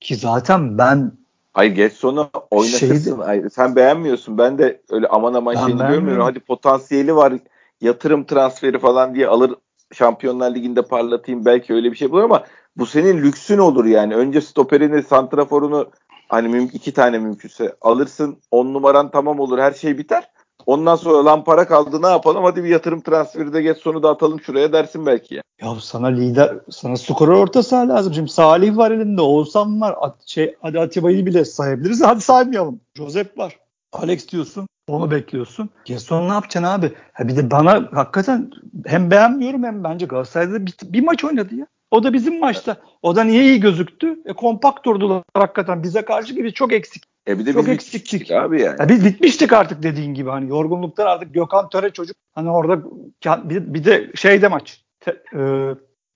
ki zaten ben Hayır geç sonu oynatırsın. Şeydi, Hayır, sen beğenmiyorsun. Ben de öyle aman aman şeyini görmüyorum. Hadi potansiyeli var. Yatırım transferi falan diye alır Şampiyonlar Ligi'nde parlatayım belki öyle bir şey bulur ama bu senin lüksün olur yani. Önce stoperini, santraforunu hani iki tane mümkünse alırsın. On numaran tamam olur. Her şey biter. Ondan sonra lan para kaldı ne yapalım hadi bir yatırım transferi de geç sonu da atalım şuraya dersin belki ya. Ya sana lider sana skorer orta saha lazım. Şimdi Salih var elinde Oğuzhan var. At, şey, hadi Atiba'yı bile sayabiliriz. Hadi saymayalım. Josep var. Alex diyorsun. Onu bekliyorsun. Gerson ne yapacaksın abi? Ha bir de bana hakikaten hem beğenmiyorum hem bence Galatasaray'da bir, bir maç oynadı ya. O da bizim maçta. O da niye iyi gözüktü? E, kompakt durdular hakikaten. Bize karşı gibi çok eksik. E bir de çok eksiktik abi yani. Ya biz bitmiştik artık dediğin gibi hani yorgunluktan artık Gökhan Töre çocuk hani orada bir, bir de şeyde maç te, e,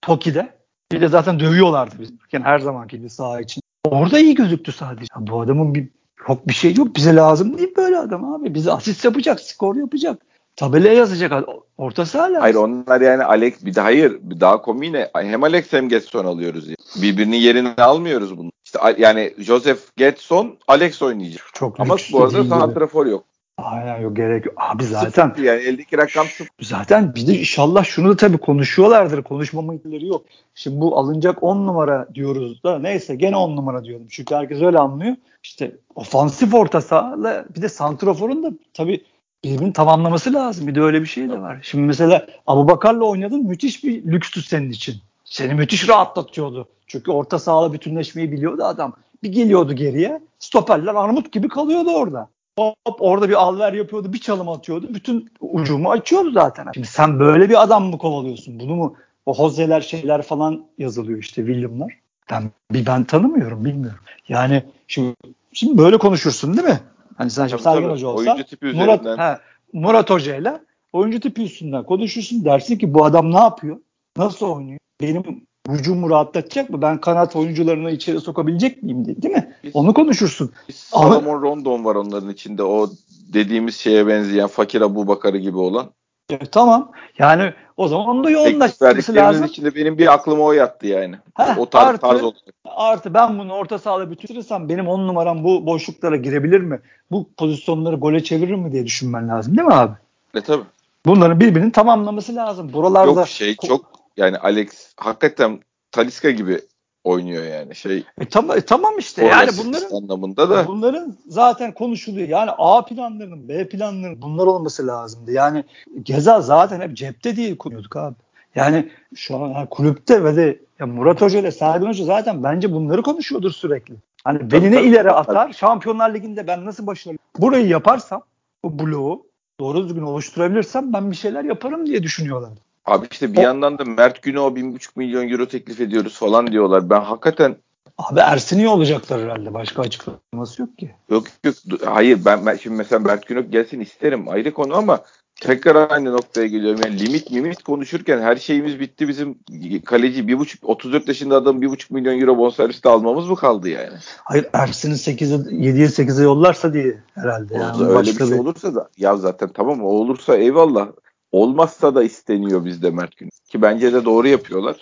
Toki'de bir de zaten dövüyorlardı biz. Yani her zamanki gibi saha için. Orada iyi gözüktü sadece. Ya bu adamın bir yok bir şey yok. Bize lazım değil böyle adam abi. Bize asist yapacak, skor yapacak. Tabelaya yazacak. Orta saha lazım. Hayır onlar yani Alex bir de hayır bir daha komiğine hem Alex hem Getson alıyoruz. Yani. Birbirinin yerini almıyoruz bunu. İşte yani Joseph Getson Alex oynayacak. Çok Ama bu arada santrafor yok. Aynen yok gerek yok. Abi zaten. Sıfır yani eldeki rakam sıfır. Zaten bir de inşallah şunu da tabii konuşuyorlardır. Konuşmama ihtimalleri yok. Şimdi bu alınacak 10 numara diyoruz da neyse gene 10 numara diyorum. Çünkü herkes öyle anlıyor. İşte ofansif orta sahalı bir de santraforun da tabii birbirini tamamlaması lazım. Bir de öyle bir şey de var. Şimdi mesela Abu Bakar'la oynadın müthiş bir lükstü senin için. Seni müthiş rahatlatıyordu. Çünkü orta sahada bütünleşmeyi biliyordu adam. Bir geliyordu geriye. Stoperler armut gibi kalıyordu orada. Hop orada bir alver yapıyordu. Bir çalım atıyordu. Bütün ucumu açıyordu zaten. Şimdi sen böyle bir adam mı kovalıyorsun? Bunu mu? O Jose'ler şeyler falan yazılıyor işte William'lar. Ben bir ben tanımıyorum bilmiyorum. Yani şimdi şimdi böyle konuşursun değil mi? Hani sen şimdi Sergen Hoca olsa Murat, he, Murat Hoca ile oyuncu tipi üstünden konuşursun dersin ki bu adam ne yapıyor? Nasıl oynuyor? Benim hücumu rahatlatacak mı? Ben kanat oyuncularını içeri sokabilecek miyim değil mi? Biz, Onu konuşursun. Salomon Rondon var onların içinde. O dediğimiz şeye benzeyen Fakir Abu Bakarı gibi olan. E, tamam. Yani o zaman da yoğunlaştırması lazım. içinde benim bir aklıma o yattı yani. Heh, o tarz, artı, tarz olacak. Artı ben bunu orta sahada bütünlürsem benim on numaram bu boşluklara girebilir mi? Bu pozisyonları gole çevirir mi diye düşünmen lazım değil mi abi? E tabi. Bunların birbirinin tamamlaması lazım. Buralarda Yok şey çok yani Alex hakikaten Taliska gibi oynuyor yani şey. E, tam, e, tamam işte yani bunların anlamında da bunların zaten konuşuluyor. Yani A planlarının, B planlarının bunlar olması lazımdı. Yani Geza zaten hep cepte diye konuyorduk abi. Yani şu an yani kulüpte ve de ya Murat Hoca ile Sergen Hoca zaten bence bunları konuşuyordur sürekli. Hani beni ne ileri atar? Şampiyonlar Ligi'nde ben nasıl başarılı? Burayı yaparsam bu bloğu doğru düzgün oluşturabilirsem ben bir şeyler yaparım diye düşünüyorlar. Abi işte bir o, yandan da Mert Günok'a 1,5 milyon euro teklif ediyoruz falan diyorlar. Ben hakikaten Abi Ersin'i olacaklar herhalde. Başka açıklaması yok ki. Yok yok. Hayır ben, ben şimdi mesela Mert Günok gelsin isterim. Ayrı konu ama tekrar aynı noktaya geliyorum. Yani limit limit konuşurken her şeyimiz bitti. Bizim kaleci bir buçuk 34 yaşında adam bir buçuk milyon euro bonservis de almamız mı kaldı yani? Hayır Ersin'i 8'e 7'ye 8'e yollarsa diye herhalde. Yani. Öyle bir şey olursa da ya zaten tamam o olursa eyvallah. Olmazsa da isteniyor bizde Mert Günok. Ki bence de doğru yapıyorlar.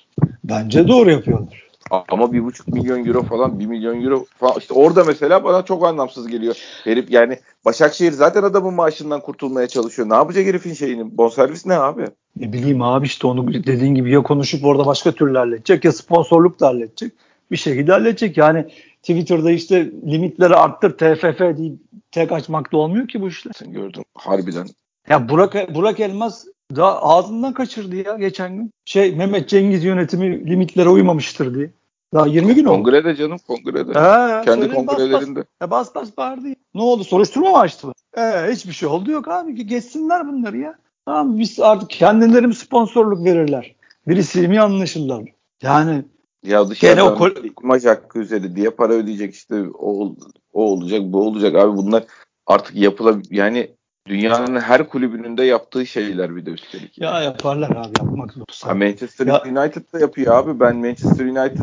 Bence doğru yapıyorlar. Ama bir buçuk milyon euro falan bir milyon euro falan işte orada mesela bana çok anlamsız geliyor. Herif yani Başakşehir zaten adamın maaşından kurtulmaya çalışıyor. Ne yapacak herifin şeyini? Bonservis ne abi? Ne bileyim abi işte onu dediğin gibi ya konuşup orada başka türlü halledecek ya sponsorluk da halledecek. Bir şekilde halledecek. Yani Twitter'da işte limitleri arttır TFF deyip tek açmak da olmuyor ki bu işler. Sen gördün harbiden. Ya Burak, Burak Elmas da ağzından kaçırdı ya geçen gün. Şey Mehmet Cengiz yönetimi limitlere uymamıştır diye. Daha 20 gün oldu. Kongrede canım kongrede. He, Kendi kongrelerinde. Bas bas, bas bas bağırdı. Ne oldu? Soruşturma mı açtılar? Ee, hiçbir şey oldu yok abi. Geçsinler bunları ya. Tamam biz artık kendileri mi sponsorluk verirler? Birisi mi anlaşırlar? Yani Ya dışarıdan o imaj hakkı üzeri diye para ödeyecek işte o, o olacak bu olacak abi bunlar artık yapıla yani dünyanın her kulübünün de yaptığı şeyler bir de üstelik. Ya yaparlar abi yapmak zor. Ha, Manchester ya. United da yapıyor abi. Ben Manchester United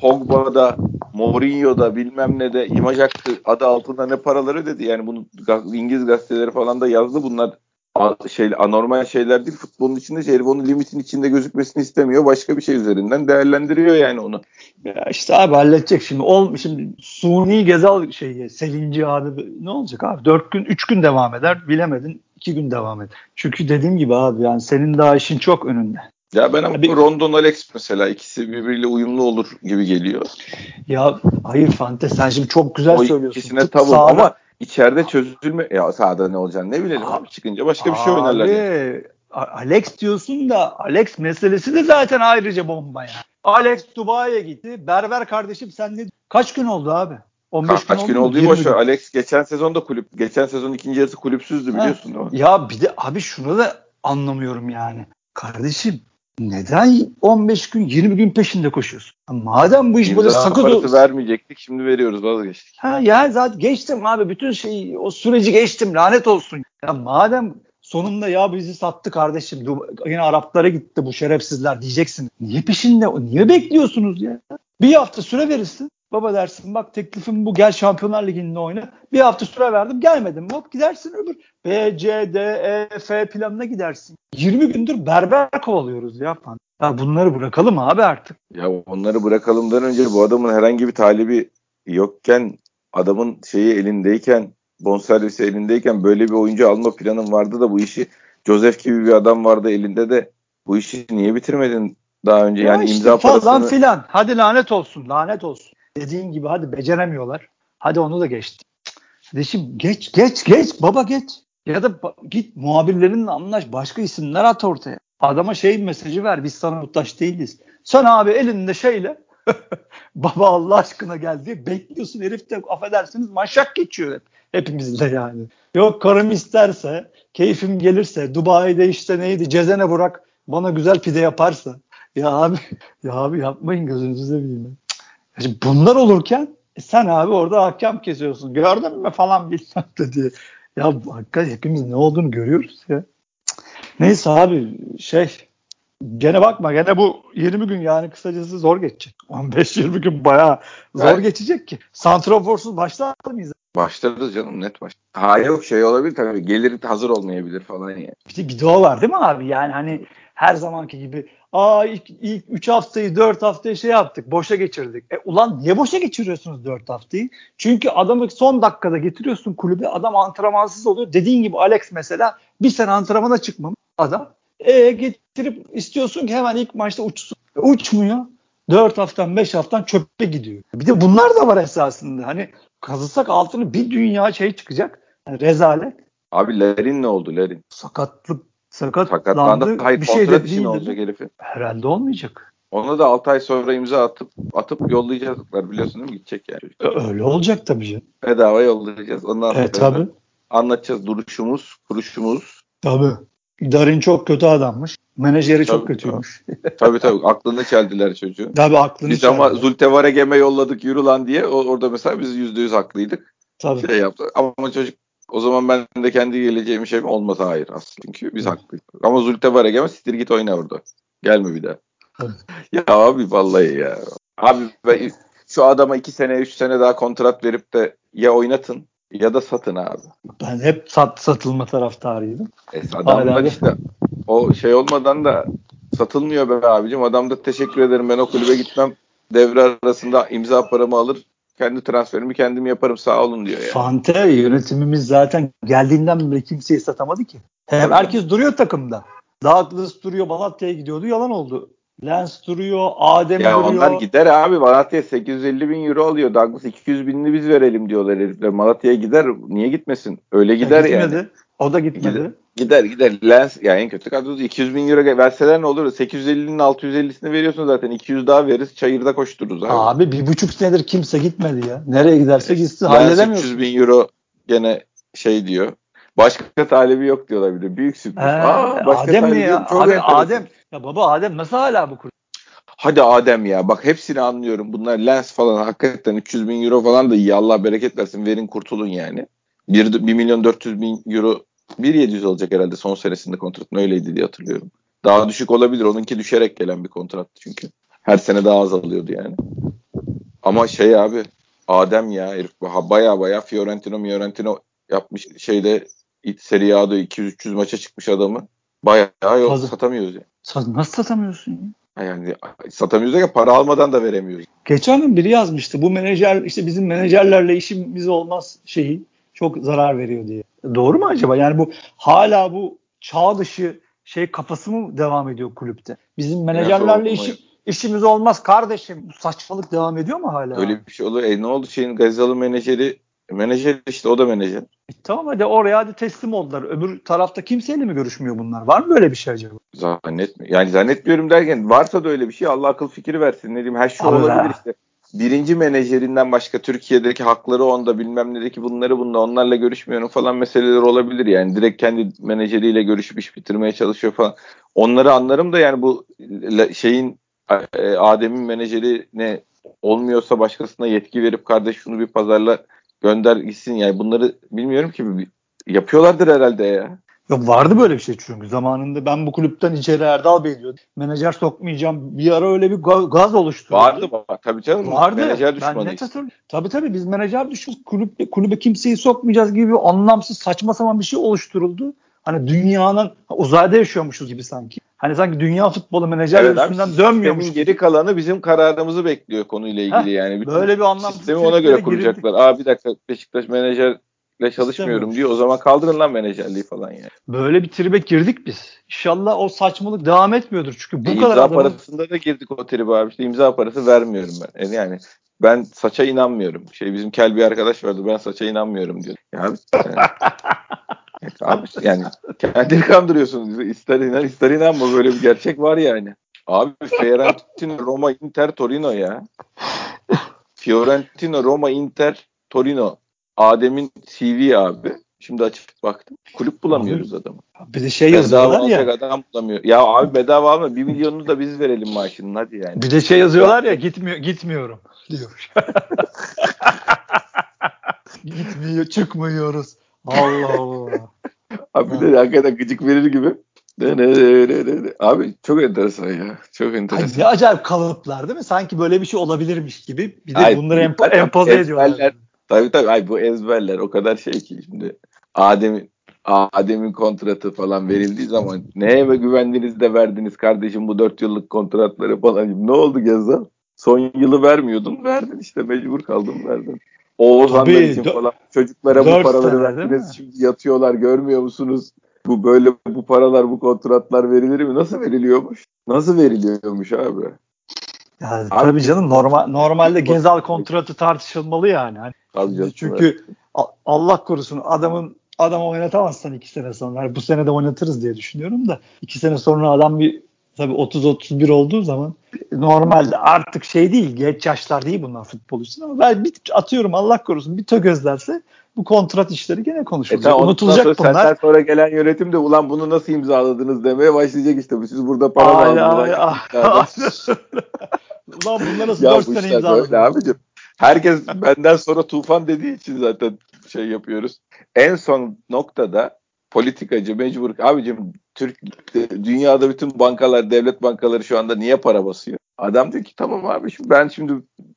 Pogba'da, Mourinho'da bilmem ne de imaj hakkı adı altında ne paraları dedi. Yani bunu İngiliz gazeteleri falan da yazdı. Bunlar şey anormal şeyler değil. Futbolun içinde şey, onun limitin içinde gözükmesini istemiyor. Başka bir şey üzerinden değerlendiriyor yani onu. Ya işte abi halledecek şimdi. Ol, şimdi suni Gezal şeyi Selinci abi ne olacak abi? Dört gün, üç gün devam eder. Bilemedin iki gün devam eder. Çünkü dediğim gibi abi yani senin daha işin çok önünde. Ya ben ama Rondon Alex mesela ikisi birbiriyle uyumlu olur gibi geliyor. Ya hayır Fante sen şimdi çok güzel o söylüyorsun. İkisine tabu ama içeride çözülme ya sahada ne olacağını ne bilelim abi, çıkınca başka bir şey oynarlar. Yani. Alex diyorsun da Alex meselesi de zaten ayrıca bomba ya. Alex Dubai'ye gitti. Berber kardeşim sen ne kaç gün oldu abi? 15 Ka- kaç gün oldu değil boş Alex geçen sezon da kulüp geçen sezon ikinci yarısı kulüpsüzdü biliyorsun değil mi? Ya bir de abi şunu da anlamıyorum yani. Kardeşim neden 15 gün 20 gün peşinde koşuyorsun? Madem bu iş böyle sakız parası vermeyecektik şimdi veriyoruz vazgeçtik. Ha ya zaten geçtim abi bütün şeyi o süreci geçtim lanet olsun. Ya madem sonunda ya bizi sattı kardeşim yine Araplara gitti bu şerefsizler diyeceksin. Niye peşinde niye bekliyorsunuz ya? Bir hafta süre verirsin. Baba dersin bak teklifim bu gel Şampiyonlar Ligi'nde oyna. Bir hafta süre verdim gelmedim. Hop gidersin öbür B, C, D, E, F planına gidersin. 20 gündür berber kovalıyoruz ya falan. Ya bunları bırakalım abi artık. Ya onları bırakalımdan önce bu adamın herhangi bir talibi yokken adamın şeyi elindeyken bonservisi elindeyken böyle bir oyuncu alma planın vardı da bu işi Joseph gibi bir adam vardı elinde de bu işi niye bitirmedin daha önce ya yani işte imza falan parasını... filan. Hadi lanet olsun lanet olsun. Dediğin gibi hadi beceremiyorlar. Hadi onu da geçti. Kardeşim geç geç geç baba geç. Ya da git muhabirlerinle anlaş başka isimler at ortaya. Adama şey mesajı ver biz sana muhtaç değiliz. Sen abi elinde şeyle baba Allah aşkına gel diye bekliyorsun herif de affedersiniz maşak geçiyor hep. Hepimizde yani. Yok karım isterse, keyfim gelirse, Dubai'de işte neydi Cezene Burak bana güzel pide yaparsa. Ya abi, ya abi yapmayın gözünüzü seveyim. Şimdi bunlar olurken e sen abi orada hakem kesiyorsun. Gördün mü falan bilmem de diye. Ya hakikaten hepimiz ne olduğunu görüyoruz ya. Neyse abi şey gene bakma gene bu 20 gün yani kısacası zor geçecek. 15-20 gün bayağı zor evet. geçecek ki. Santroforsuz başlar mıyız? Başlarız canım net baş. Ha yok şey olabilir tabii gelir hazır olmayabilir falan yani. Bir de bir de o var değil mi abi? Yani hani her zamanki gibi aa ilk, ilk 3 haftayı 4 haftayı şey yaptık boşa geçirdik. E ulan niye boşa geçiriyorsunuz 4 haftayı? Çünkü adamı son dakikada getiriyorsun kulübe adam antrenmansız oluyor. Dediğin gibi Alex mesela bir sene antrenmana çıkmam adam. E getirip istiyorsun ki hemen ilk maçta uçsun. E, uçmuyor. 4 haftan 5 haftan çöpe gidiyor. Bir de bunlar da var esasında. Hani kazısak altını bir dünya şey çıkacak. Yani rezalet. Abi Lerin ne oldu Lerin? Sakatlık sakatlandı. Hayır, bir şey de için olacak herifi. Herhalde olmayacak. Ona da 6 ay sonra imza atıp atıp yollayacaklar biliyorsun değil mi? Gidecek yani. Öyle olacak tabii canım. Bedava yollayacağız. Ondan sonra e, tabii. anlatacağız duruşumuz, kuruşumuz. Tabii. Darin çok kötü adammış. Menajeri tabii, çok kötüymüş. tabii tabii aklını çeldiler çocuğu. Tabii aklını Biz çeldiler. ama Zultevaregeme yolladık yürü lan diye orada mesela biz yüzde yüz haklıydık. Tabii. Şey yaptı. Ama çocuk o zaman ben de kendi geleceğim şey olmaz hayır aslında. Çünkü biz haklıyız. Ama Zulte var Egemen sitir git oyna orada. Gelme bir daha. ya abi vallahi ya. Abi ben, şu adama iki sene üç sene daha kontrat verip de ya oynatın ya da satın abi. Ben hep sat, satılma taraftarıydım. E, adamlar işte o şey olmadan da satılmıyor be abicim. Adam da teşekkür ederim ben o kulübe gitmem. devre arasında imza paramı alır kendi transferimi kendim yaparım sağ olun diyor yani. Fante yönetimimiz zaten geldiğinden beri kimseyi satamadı ki. Hem herkes duruyor takımda. Douglas duruyor Malatya'ya gidiyordu yalan oldu. Lens duruyor, Adem ya duruyor. onlar gider abi Malatya 850 bin euro alıyor. Douglas 200 binini biz verelim diyorlar herifler. Malatya'ya gider. Niye gitmesin? Öyle gider ya yani. O da gitmedi. Gider. Gider. Lens yani en kötü kadrosu 200 bin euro verseler ne olur? 850'nin 650'sini veriyorsun zaten. 200 daha veririz. Çayırda koştururuz abi. Abi bir buçuk senedir kimse gitmedi ya. Nereye giderse gitsin. Lens Halledemiyorsun. 300 bin euro gene şey diyor. Başka talebi yok diyorlar bir de. Büyük sürpriz. Ee, Aa, başka Adem mi ya? Çok Abi enteresan. Adem. Ya baba Adem nasıl hala bu kulüp? Hadi Adem ya bak hepsini anlıyorum. Bunlar lens falan hakikaten 300 bin euro falan da iyi. Allah bereket versin verin kurtulun yani. 1, 1 milyon 400 bin euro 1.700 olacak herhalde son senesinde kontratın öyleydi diye hatırlıyorum. Daha düşük olabilir. Onunki düşerek gelen bir kontrattı çünkü. Her sene daha az alıyordu yani. Ama şey abi Adem ya herif baya baya Fiorentino Fiorentino yapmış şeyde Serie A'da 200-300 maça çıkmış adamı. Bayağı yok Fazla. satamıyoruz yani. Sa- Nasıl satamıyorsun ya? Yani satamıyoruz derken para almadan da veremiyoruz. Geçen gün biri yazmıştı. Bu menajer işte bizim menajerlerle işimiz olmaz şeyi çok zarar veriyor diye. Doğru mu acaba? Yani bu hala bu çağ dışı şey kafası mı devam ediyor kulüpte? Bizim menajerlerle işi, işimiz olmaz kardeşim. Bu saçmalık devam ediyor mu hala? Öyle bir şey olur. E ne oldu şeyin Gazalı menajeri menajer işte o da menajer. E tamam hadi oraya hadi teslim oldular. Öbür tarafta kimseyle mi görüşmüyor bunlar? Var mı böyle bir şey acaba? Zannetmiyorum. Yani zannetmiyorum derken varsa da öyle bir şey Allah akıl fikri versin. Ne diyeyim her şey Allah. olabilir işte. Birinci menajerinden başka Türkiye'deki hakları onda bilmem nedeki bunları bunda onlarla görüşmüyorum falan meseleler olabilir yani. Direkt kendi menajeriyle görüşüp iş bitirmeye çalışıyor falan. Onları anlarım da yani bu şeyin e, Adem'in menajeri ne olmuyorsa başkasına yetki verip kardeş şunu bir pazarla gönder gitsin yani bunları bilmiyorum ki yapıyorlardır herhalde ya. Yok vardı böyle bir şey çünkü zamanında ben bu kulüpten içeri Erdal Bey diyordu. Menajer sokmayacağım. Bir ara öyle bir ga- gaz oluşturdu. Vardı var. Tabii canım. Vardı. Menajer ben düşmanıyız. net hatırlıyorum. Tabii tabii biz menajer düşmanı kulübe, kulübe kimseyi sokmayacağız gibi bir anlamsız saçma sapan bir şey oluşturuldu. Hani dünyanın uzayda yaşıyormuşuz gibi sanki. Hani sanki dünya futbolu menajer Evet üstünden dönmüyormuş. geri kalanı bizim kararımızı bekliyor konuyla ilgili Heh, yani. Bütün Böyle bir anlamsız sistemi ona göre kuracaklar. Aa bir dakika Beşiktaş menajerle çalışmıyorum diyor. O zaman kaldırın lan menajerliği falan yani. Böyle bir tribe girdik biz. İnşallah o saçmalık devam etmiyordur. Çünkü bu E, kadar imza adamın parasında da girdik o tribe abi. İşte imza parası vermiyorum ben. E, Yani ben saça inanmıyorum. Şey bizim kel bir arkadaş vardı. Ben saça inanmıyorum diyor. Ya abi, yani, Evet abi yani kendini kandırıyorsun. İster inan ister inanma böyle bir gerçek var yani. Abi Fiorentina, Roma, Inter, Torino ya. Fiorentina, Roma, Inter, Torino. Adem'in CV abi. Şimdi açıp baktım. Kulüp bulamıyoruz adamı. bir de şey Bedava yazıyorlar ya. adam bulamıyor. Ya abi bedava alma. Bir milyonunu da biz verelim maaşının hadi yani. Bir de şey yazıyorlar ya gitmiyor gitmiyorum diyor. Gitmiyor çıkmıyoruz. Allah Allah. Abi de hakikaten gıcık verir gibi. Abi çok enteresan ya. Çok Ay, enteresan. ne acayip kalıplar değil mi? Sanki böyle bir şey olabilirmiş gibi. Bir de Ay, bunları zaten empoze ezberler- ediyorlar. Tabii tabii. Ay, bu ezberler o kadar şey ki şimdi. Adem'in Adem'in kontratı falan verildiği zaman neye ve güvendiniz de verdiniz kardeşim bu dört yıllık kontratları falan. Ne oldu Gezal? Son yılı vermiyordun. Verdin işte mecbur kaldın verdin. Oğuzhanlar Tabii, için falan çocuklara bu paraları verdiniz. Şimdi yatıyorlar görmüyor musunuz? Bu böyle bu paralar bu kontratlar verilir mi? Nasıl veriliyormuş? Nasıl veriliyormuş abi? Yani, Abi- tabii canım normal normalde Gezal kontratı tartışılmalı yani. Hani Tabii canım. çünkü Allah korusun adamın adamı oynatamazsan iki sene sonra. Yani bu sene de oynatırız diye düşünüyorum da iki sene sonra adam bir tabii 30-31 olduğu zaman normalde artık şey değil geç yaşlar değil bunlar futbol için ama ben bir atıyorum Allah korusun bir tökezlerse bu kontrat işleri gene E konuşulacak. ondan Unutulacak sonra bunlar. Senden sonra gelen yönetim de ulan bunu nasıl imzaladınız demeye başlayacak işte. Siz burada para Ay, aldınız? Ulan bunlar nasıl ya 4 bu sene işler imzaladı? böyle abicim. Herkes benden sonra tufan dediği için zaten şey yapıyoruz. En son noktada politikacı mecbur. Abicim Türk dünyada bütün bankalar, devlet bankaları şu anda niye para basıyor? Adam diyor ki tamam abi şimdi ben şimdi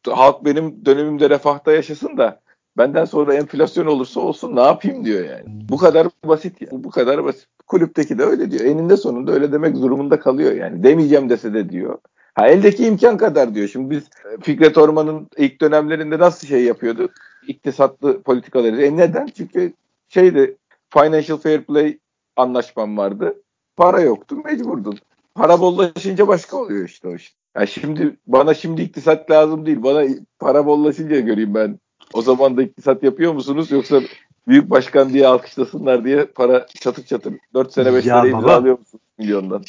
halk benim dönemimde refahta yaşasın da benden sonra enflasyon olursa olsun ne yapayım diyor yani. Bu kadar basit ya. Bu kadar basit. Kulüpteki de öyle diyor. Eninde sonunda öyle demek durumunda kalıyor yani. Demeyeceğim dese de diyor. Ha eldeki imkan kadar diyor. Şimdi biz Fikret Orman'ın ilk dönemlerinde nasıl şey yapıyorduk? İktisatlı politikaları. E neden? Çünkü şeydi financial fair play anlaşmam vardı. Para yoktu mecburdun. Para bollaşınca başka oluyor işte o işte. Yani şimdi bana şimdi iktisat lazım değil. Bana para bollaşınca göreyim ben. O zaman da iktisat yapıyor musunuz yoksa büyük başkan diye alkışlasınlar diye para çatır çatır 4 sene 5 sene alıyor musunuz milyondan?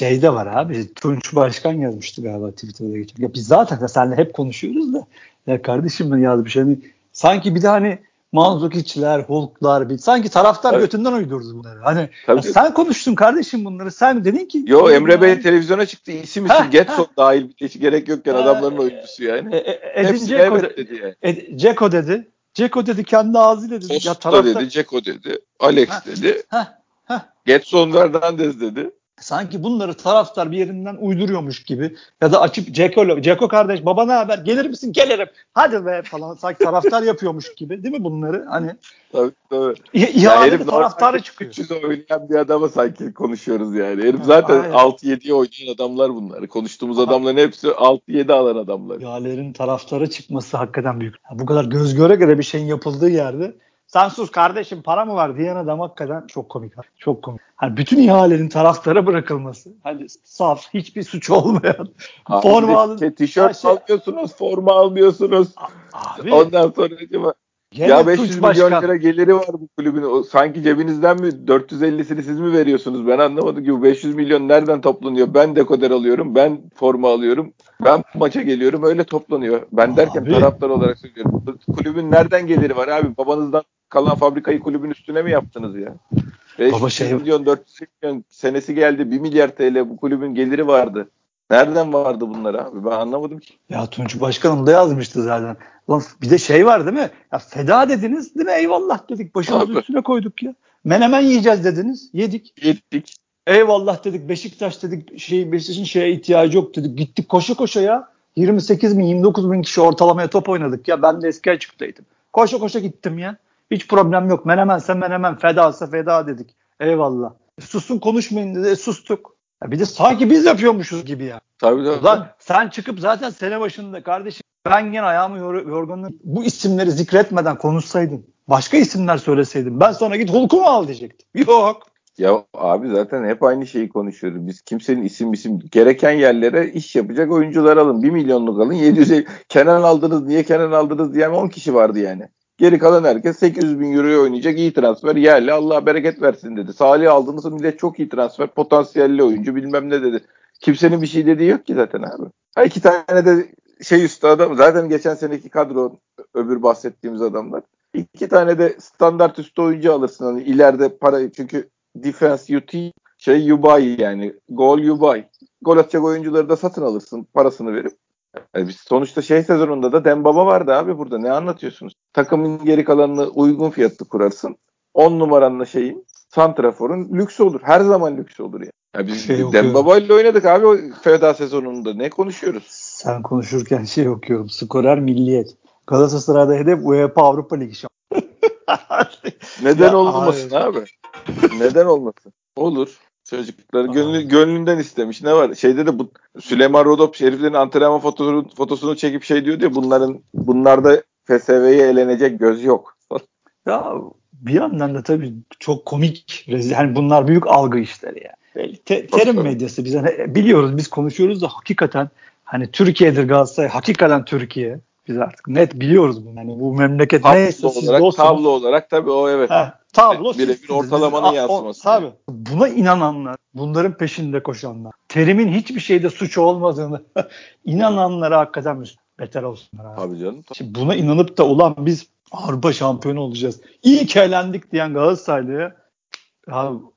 Şey de var abi. Tunç Başkan yazmıştı galiba Twitter'da geçen. Ya biz zaten seninle hep konuşuyoruz da. Ya kardeşim ben yazmış hani sanki bir de hani Manzukic'ler, Hulk'lar bir sanki taraftar Tabii. götünden uydurdu bunları. Hani sen konuştun kardeşim bunları. Sen dedin ki Yo Emre Bey televizyona çıktı. İsim isim Getson dahil hiç gerek yokken adamların oyuncusu yani. E, e, Edin Ceko evet dedi yani. Ed, Ceko dedi. Ceko dedi kendi ağzıyla dedi. Costa ya taraftar... dedi, Ceko dedi. Alex ha, dedi. Ha, ha. Getson Fernandez dedi sanki bunları taraftar bir yerinden uyduruyormuş gibi ya da açıp Ceko, Ceko kardeş baba ne haber gelir misin gelirim hadi be falan sanki taraftar yapıyormuş gibi değil mi bunları hani tabii tabii. İ- taraftarı çıkıyor. 300 oynayan bir adama sanki konuşuyoruz yani. Herif zaten 6-7'ye oynayan adamlar bunlar. Konuştuğumuz Aha. adamların hepsi 6-7 alan adamlar. Yalerin taraftarı çıkması hakikaten büyük. Bu kadar göz göre göre bir şeyin yapıldığı yerde sen sus kardeşim para mı var diyen adam hakikaten çok komik. Çok komik. Hani bütün ihalelerin taraftara bırakılması. Hani saf, hiçbir suç olmayan. Abi forma alın. Tişört şey, almıyorsunuz, forma almıyorsunuz. Abi, Ondan sonra acaba Gene ya 500 milyon başkan. lira geliri var bu kulübün. O, sanki cebinizden mi 450'sini siz mi veriyorsunuz? Ben anlamadım ki bu 500 milyon nereden toplanıyor? Ben dekoder alıyorum, ben forma alıyorum, ben maça geliyorum öyle toplanıyor. Ben derken abi. taraftar olarak söylüyorum. Kulübün nereden geliri var abi? Babanızdan kalan fabrikayı kulübün üstüne mi yaptınız ya? 5 Baba şey... milyon 400 milyon senesi geldi 1 milyar TL bu kulübün geliri vardı. Nereden vardı bunlar abi? Ben anlamadım ki. Ya Tunç Başkanım da yazmıştı zaten. Lan bir de şey var değil mi? Ya feda dediniz değil mi? Eyvallah dedik. Başımızın üstüne koyduk ya. Menemen yiyeceğiz dediniz. Yedik. Yedik. Eyvallah dedik. Beşiktaş dedik. Şey, Beşiktaş'ın şeye ihtiyacı yok dedik. Gittik koşa koşa ya. 28 bin 29 bin kişi ortalamaya top oynadık ya. Ben de eski açıktaydım. Koşa koşa gittim ya. Hiç problem yok. Menemense menemen, fedasa feda dedik. Eyvallah. E, susun konuşmayın dedi. E, sustuk. Ya bir de sanki biz yapıyormuşuz gibi ya. Tabii tabii. Ulan sen çıkıp zaten sene başında kardeşim ben gene ayağımı yor yorganını bu isimleri zikretmeden konuşsaydın. Başka isimler söyleseydin. Ben sonra git Hulk'u mu al diyecektim. Yok. Ya abi zaten hep aynı şeyi konuşuyoruz. Biz kimsenin isim isim gereken yerlere iş yapacak oyuncular alın. 1 milyonluk alın. 700 Kenan aldınız niye Kenan aldınız diyen 10 kişi vardı yani. Geri kalan herkes 800 bin euroya oynayacak iyi transfer yerli Allah bereket versin dedi. Salih aldığınız millet çok iyi transfer potansiyelli oyuncu bilmem ne dedi. Kimsenin bir şey dediği yok ki zaten abi. Ha iki tane de şey üstü adam zaten geçen seneki kadro öbür bahsettiğimiz adamlar. İki tane de standart üstü oyuncu alırsın hani ileride para çünkü defense UT şey you buy yani gol you buy. Gol atacak oyuncuları da satın alırsın parasını verip. Biz sonuçta şey sezonunda da Dembaba vardı abi burada. Ne anlatıyorsunuz? Takımın geri kalanını uygun fiyatlı kurarsın. 10 numaranla şeyin Santrafor'un lüks olur. Her zaman lüks olur yani. Ya biz şey Dembaba ile oynadık abi o feda sezonunda. Ne konuşuyoruz? Sen konuşurken şey okuyorum. Skorer Milliyet. Galatasaray'da hedef UEFA Avrupa Ligi Neden olmasın abi? abi? Neden olmasın? Olur. Çocuklar gönlü, gönlünden istemiş. Ne var? Şeyde de bu Süleyman Rodop şeriflerin antrenman fotosunu, fotosunu çekip şey diyor diye bunların bunlarda FSV'ye elenecek göz yok. ya bir yandan da tabii çok komik. Yani bunlar büyük algı işleri yani. Te, terim medyası biz hani biliyoruz biz konuşuyoruz da hakikaten hani Türkiye'dir Galatasaray hakikaten Türkiye. Biz artık net biliyoruz bunu. Yani bu memleket tablo neyse olarak, siz dostunuz. Tablo olarak tabii o evet. Ha, tablo birebir ortalamanın yansıması. tabii. Buna inananlar, bunların peşinde koşanlar, terimin hiçbir şeyde suç olmadığını inananlara hakikaten beter olsunlar. Abi. Tabii canım. Tabii. Şimdi buna inanıp da ulan biz Avrupa şampiyonu olacağız. İyi ki eğlendik diyen Galatasaraylı'ya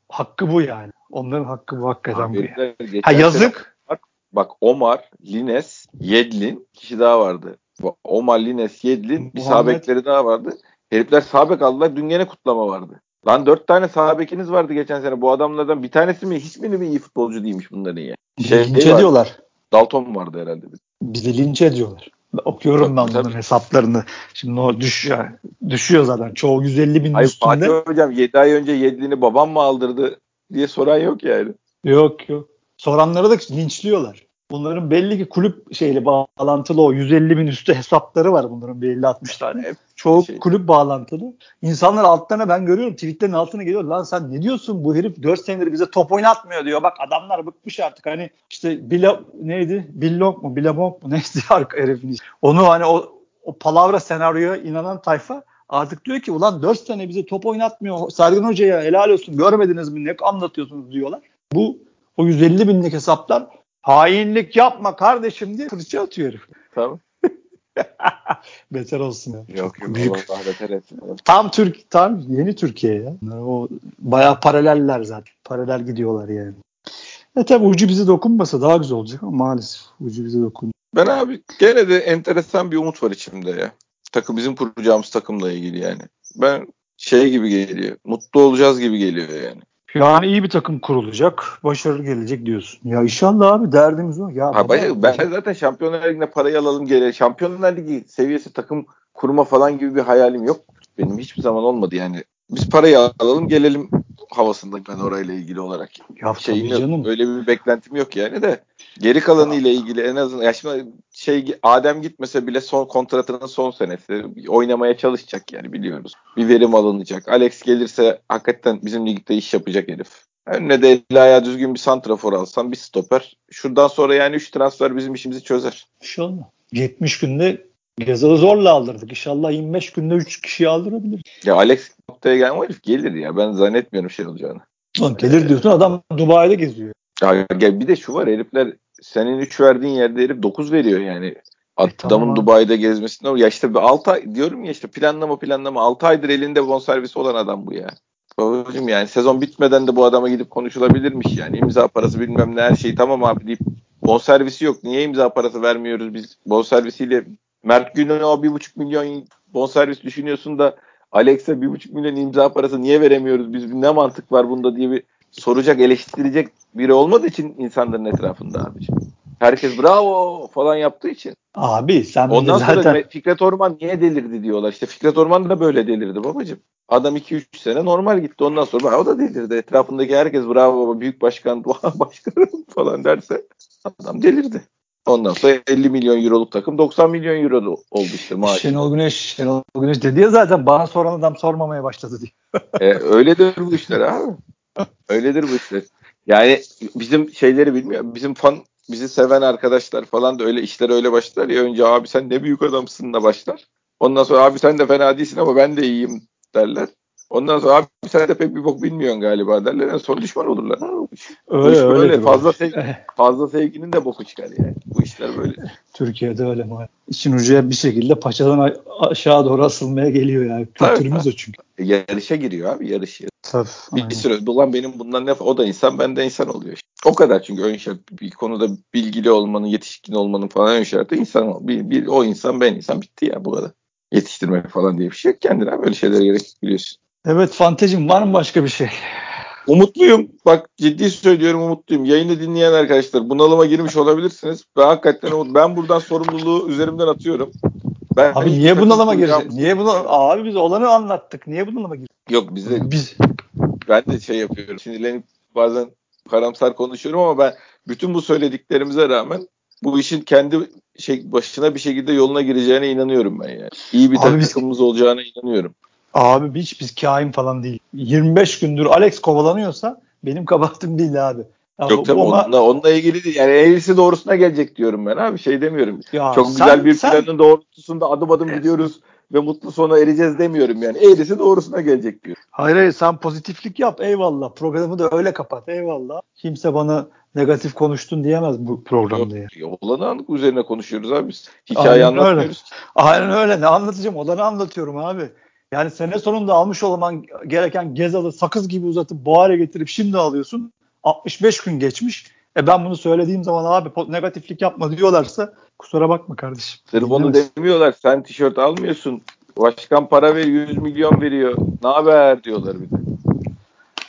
hakkı bu yani. Onların hakkı bu hakikaten Abi, bu. Yani. Ha, yazık. Bak, bak Omar, Lines, Yedlin kişi daha vardı. Omar, Lines, Yedlin bir sabekleri daha vardı. Herifler sabek aldılar. Dün gene kutlama vardı. Lan dört tane sabekiniz vardı geçen sene. Bu adamlardan bir tanesi mi? Hiçbiri mi iyi futbolcu değilmiş bunların ya? Şey, linç ediyorlar. Dalton vardı herhalde. Bize linç ediyorlar. Okuyorum ben bunların hesaplarını. Şimdi o düşüyor, düşüyor zaten. Çoğu 150 bin Hayır, üstünde. Fatih hocam 7 ay önce yedliğini babam mı aldırdı diye soran yok yani. Yok yok. Soranları da linçliyorlar. Bunların belli ki kulüp şeyle bağlantılı o 150 bin üstü hesapları var bunların belli 60 tane. Çoğu şey. kulüp bağlantılı. İnsanlar altlarına ben görüyorum tweetlerin altına geliyor. Lan sen ne diyorsun bu herif 4 senedir bize top oynatmıyor diyor. Bak adamlar bıkmış artık. Hani işte Bila, neydi? Billong mu? Billabong mu? Neydi herifin Onu hani o, o palavra senaryoya inanan tayfa artık diyor ki ulan 4 sene bize top oynatmıyor. Sergen Hoca'ya helal olsun görmediniz mi ne anlatıyorsunuz diyorlar. Bu o 150 binlik hesaplar hainlik yapma kardeşim diye fırça atıyor herif. Tamam. beter olsun ya. Yok yok Büyük. Tam Türk tam yeni Türkiye ya. O bayağı paraleller zaten. Paralel gidiyorlar yani. E tabi ucu bize dokunmasa daha güzel olacak ama maalesef ucu bize dokun. Ben abi gene de enteresan bir umut var içimde ya. Takım bizim kuracağımız takımla ilgili yani. Ben şey gibi geliyor. Mutlu olacağız gibi geliyor yani. Yani iyi bir takım kurulacak, başarılı gelecek diyorsun. Ya inşallah abi derdimiz o. Ya ha, ben zaten Şampiyonlar Ligi'ne parayı alalım gele. Şampiyonlar Ligi seviyesi takım kurma falan gibi bir hayalim yok. Benim hiçbir zaman olmadı yani. Biz parayı alalım gelelim havasında ben orayla ilgili olarak. Ya Şeyin canım. Öyle bir beklentim yok yani de. Geri kalanı ile ilgili en azından ya şimdi şey Adem gitmese bile son kontratının son senesi oynamaya çalışacak yani biliyoruz. Bir verim alınacak. Alex gelirse hakikaten bizim ligde iş yapacak herif. Önüne de eli ayağı düzgün bir santrafor alsan bir stoper. Şuradan sonra yani 3 transfer bizim işimizi çözer. İnşallah. 70 günde Gezal'ı zorla aldırdık. İnşallah 25 günde 3 kişiyi aldırabilir. Ya Alex noktaya gelen o herif gelir ya. Ben zannetmiyorum şey olacağını. Lan gelir diyorsun adam Dubai'de geziyor. Ya bir de şu var herifler senin 3 verdiğin yerde herif 9 veriyor yani. E, adamın tamam. Dubai'de gezmesine ya işte 6 ay diyorum ya işte planlama planlama 6 aydır elinde bonservisi olan adam bu ya. Babacım yani sezon bitmeden de bu adama gidip konuşulabilirmiş yani imza parası bilmem ne her şey tamam abi deyip bonservisi yok. Niye imza parası vermiyoruz biz bonservisiyle Mert Güney'e o 1,5 milyon bonservis düşünüyorsun da Alex'e 1,5 milyon imza parası niye veremiyoruz biz ne mantık var bunda diye bir soracak eleştirecek biri olmadığı için insanların etrafında abiciğim. Herkes bravo falan yaptığı için. Abi sen Ondan sonra zaten... Fikret Orman niye delirdi diyorlar. İşte Fikret Orman da böyle delirdi babacığım. Adam 2-3 sene normal gitti. Ondan sonra o da delirdi. Etrafındaki herkes bravo baba büyük başkan, başkanım falan derse adam delirdi. Ondan sonra 50 milyon euroluk takım 90 milyon euro oldu işte maaş. Şenol Güneş, Şenol Güneş dedi ya zaten bana soran adam sormamaya başladı diye. e, öyledir bu işler abi. Öyledir bu işler. Yani bizim şeyleri bilmiyor. Bizim fan bizi seven arkadaşlar falan da öyle işler öyle başlar ya önce abi sen ne büyük adamsın da başlar. Ondan sonra abi sen de fena değilsin ama ben de iyiyim derler. Ondan sonra abi sen de pek bir bok bilmiyorsun galiba derler. Yani sonra düşman olurlar. Öyle öyle. öyle. Fazla, sevgi, fazla sevginin de boku çıkar yani. Bu işler böyle. Türkiye'de öyle maalesef. İşin ucuya bir şekilde paçadan aşağı doğru asılmaya geliyor yani. Kültürümüz o çünkü. E, yarışa giriyor abi yarış. Tabii. Bir, bir süre dolan benim bundan ne o da insan ben de insan oluyor. O kadar çünkü ön şart bir konuda bilgili olmanın, yetişkin olmanın falan ön şartı insan bir, bir, o insan ben insan bitti ya bu kadar. Yetiştirmek falan diye bir şey yok. Kendine böyle şeylere gerek biliyorsun. Evet fantezim var mı başka bir şey? Umutluyum. Bak ciddi söylüyorum umutluyum. Yayını dinleyen arkadaşlar bunalıma girmiş olabilirsiniz. Ben hakikaten umut. Ben buradan sorumluluğu üzerimden atıyorum. Ben abi niye bunalıma girecek? Niye bunu abi biz olanı anlattık. Niye bunalıma girecek? Yok bize biz ben de şey yapıyorum. Sinirlenip bazen karamsar konuşuyorum ama ben bütün bu söylediklerimize rağmen bu işin kendi şey başına bir şekilde yoluna gireceğine inanıyorum ben yani. İyi bir Abi takımımız biz, olacağına inanıyorum. Abi hiç biz kain falan değil. 25 gündür Alex kovalanıyorsa benim kabahatim değil abi. Ya Yok tabii ama... onunla, onunla ilgili değil. Yani eğrisi doğrusuna gelecek diyorum ben abi. Şey demiyorum. Ya Çok sen, güzel bir planın sen... doğrultusunda adım adım gidiyoruz ve mutlu sona ereceğiz demiyorum yani. Eğrisi doğrusuna gelecek diyor. Hayır hayır sen pozitiflik yap eyvallah. Programı da öyle kapat eyvallah. Kimse bana negatif konuştun diyemez bu programda. Yok, ya. Olanı anlık üzerine konuşuyoruz abi biz. Hikaye Aynen anlatmıyoruz. Öyle. Aynen öyle ne anlatacağım olanı anlatıyorum abi. Yani sene sonunda almış olman gereken Gezal'ı sakız gibi uzatıp hale getirip şimdi alıyorsun. 65 gün geçmiş. E ben bunu söylediğim zaman abi negatiflik yapma diyorlarsa kusura bakma kardeşim. Sırf onu demiyorlar. Sen tişört almıyorsun. Başkan para ver 100 milyon veriyor. Ne haber diyorlar bir de.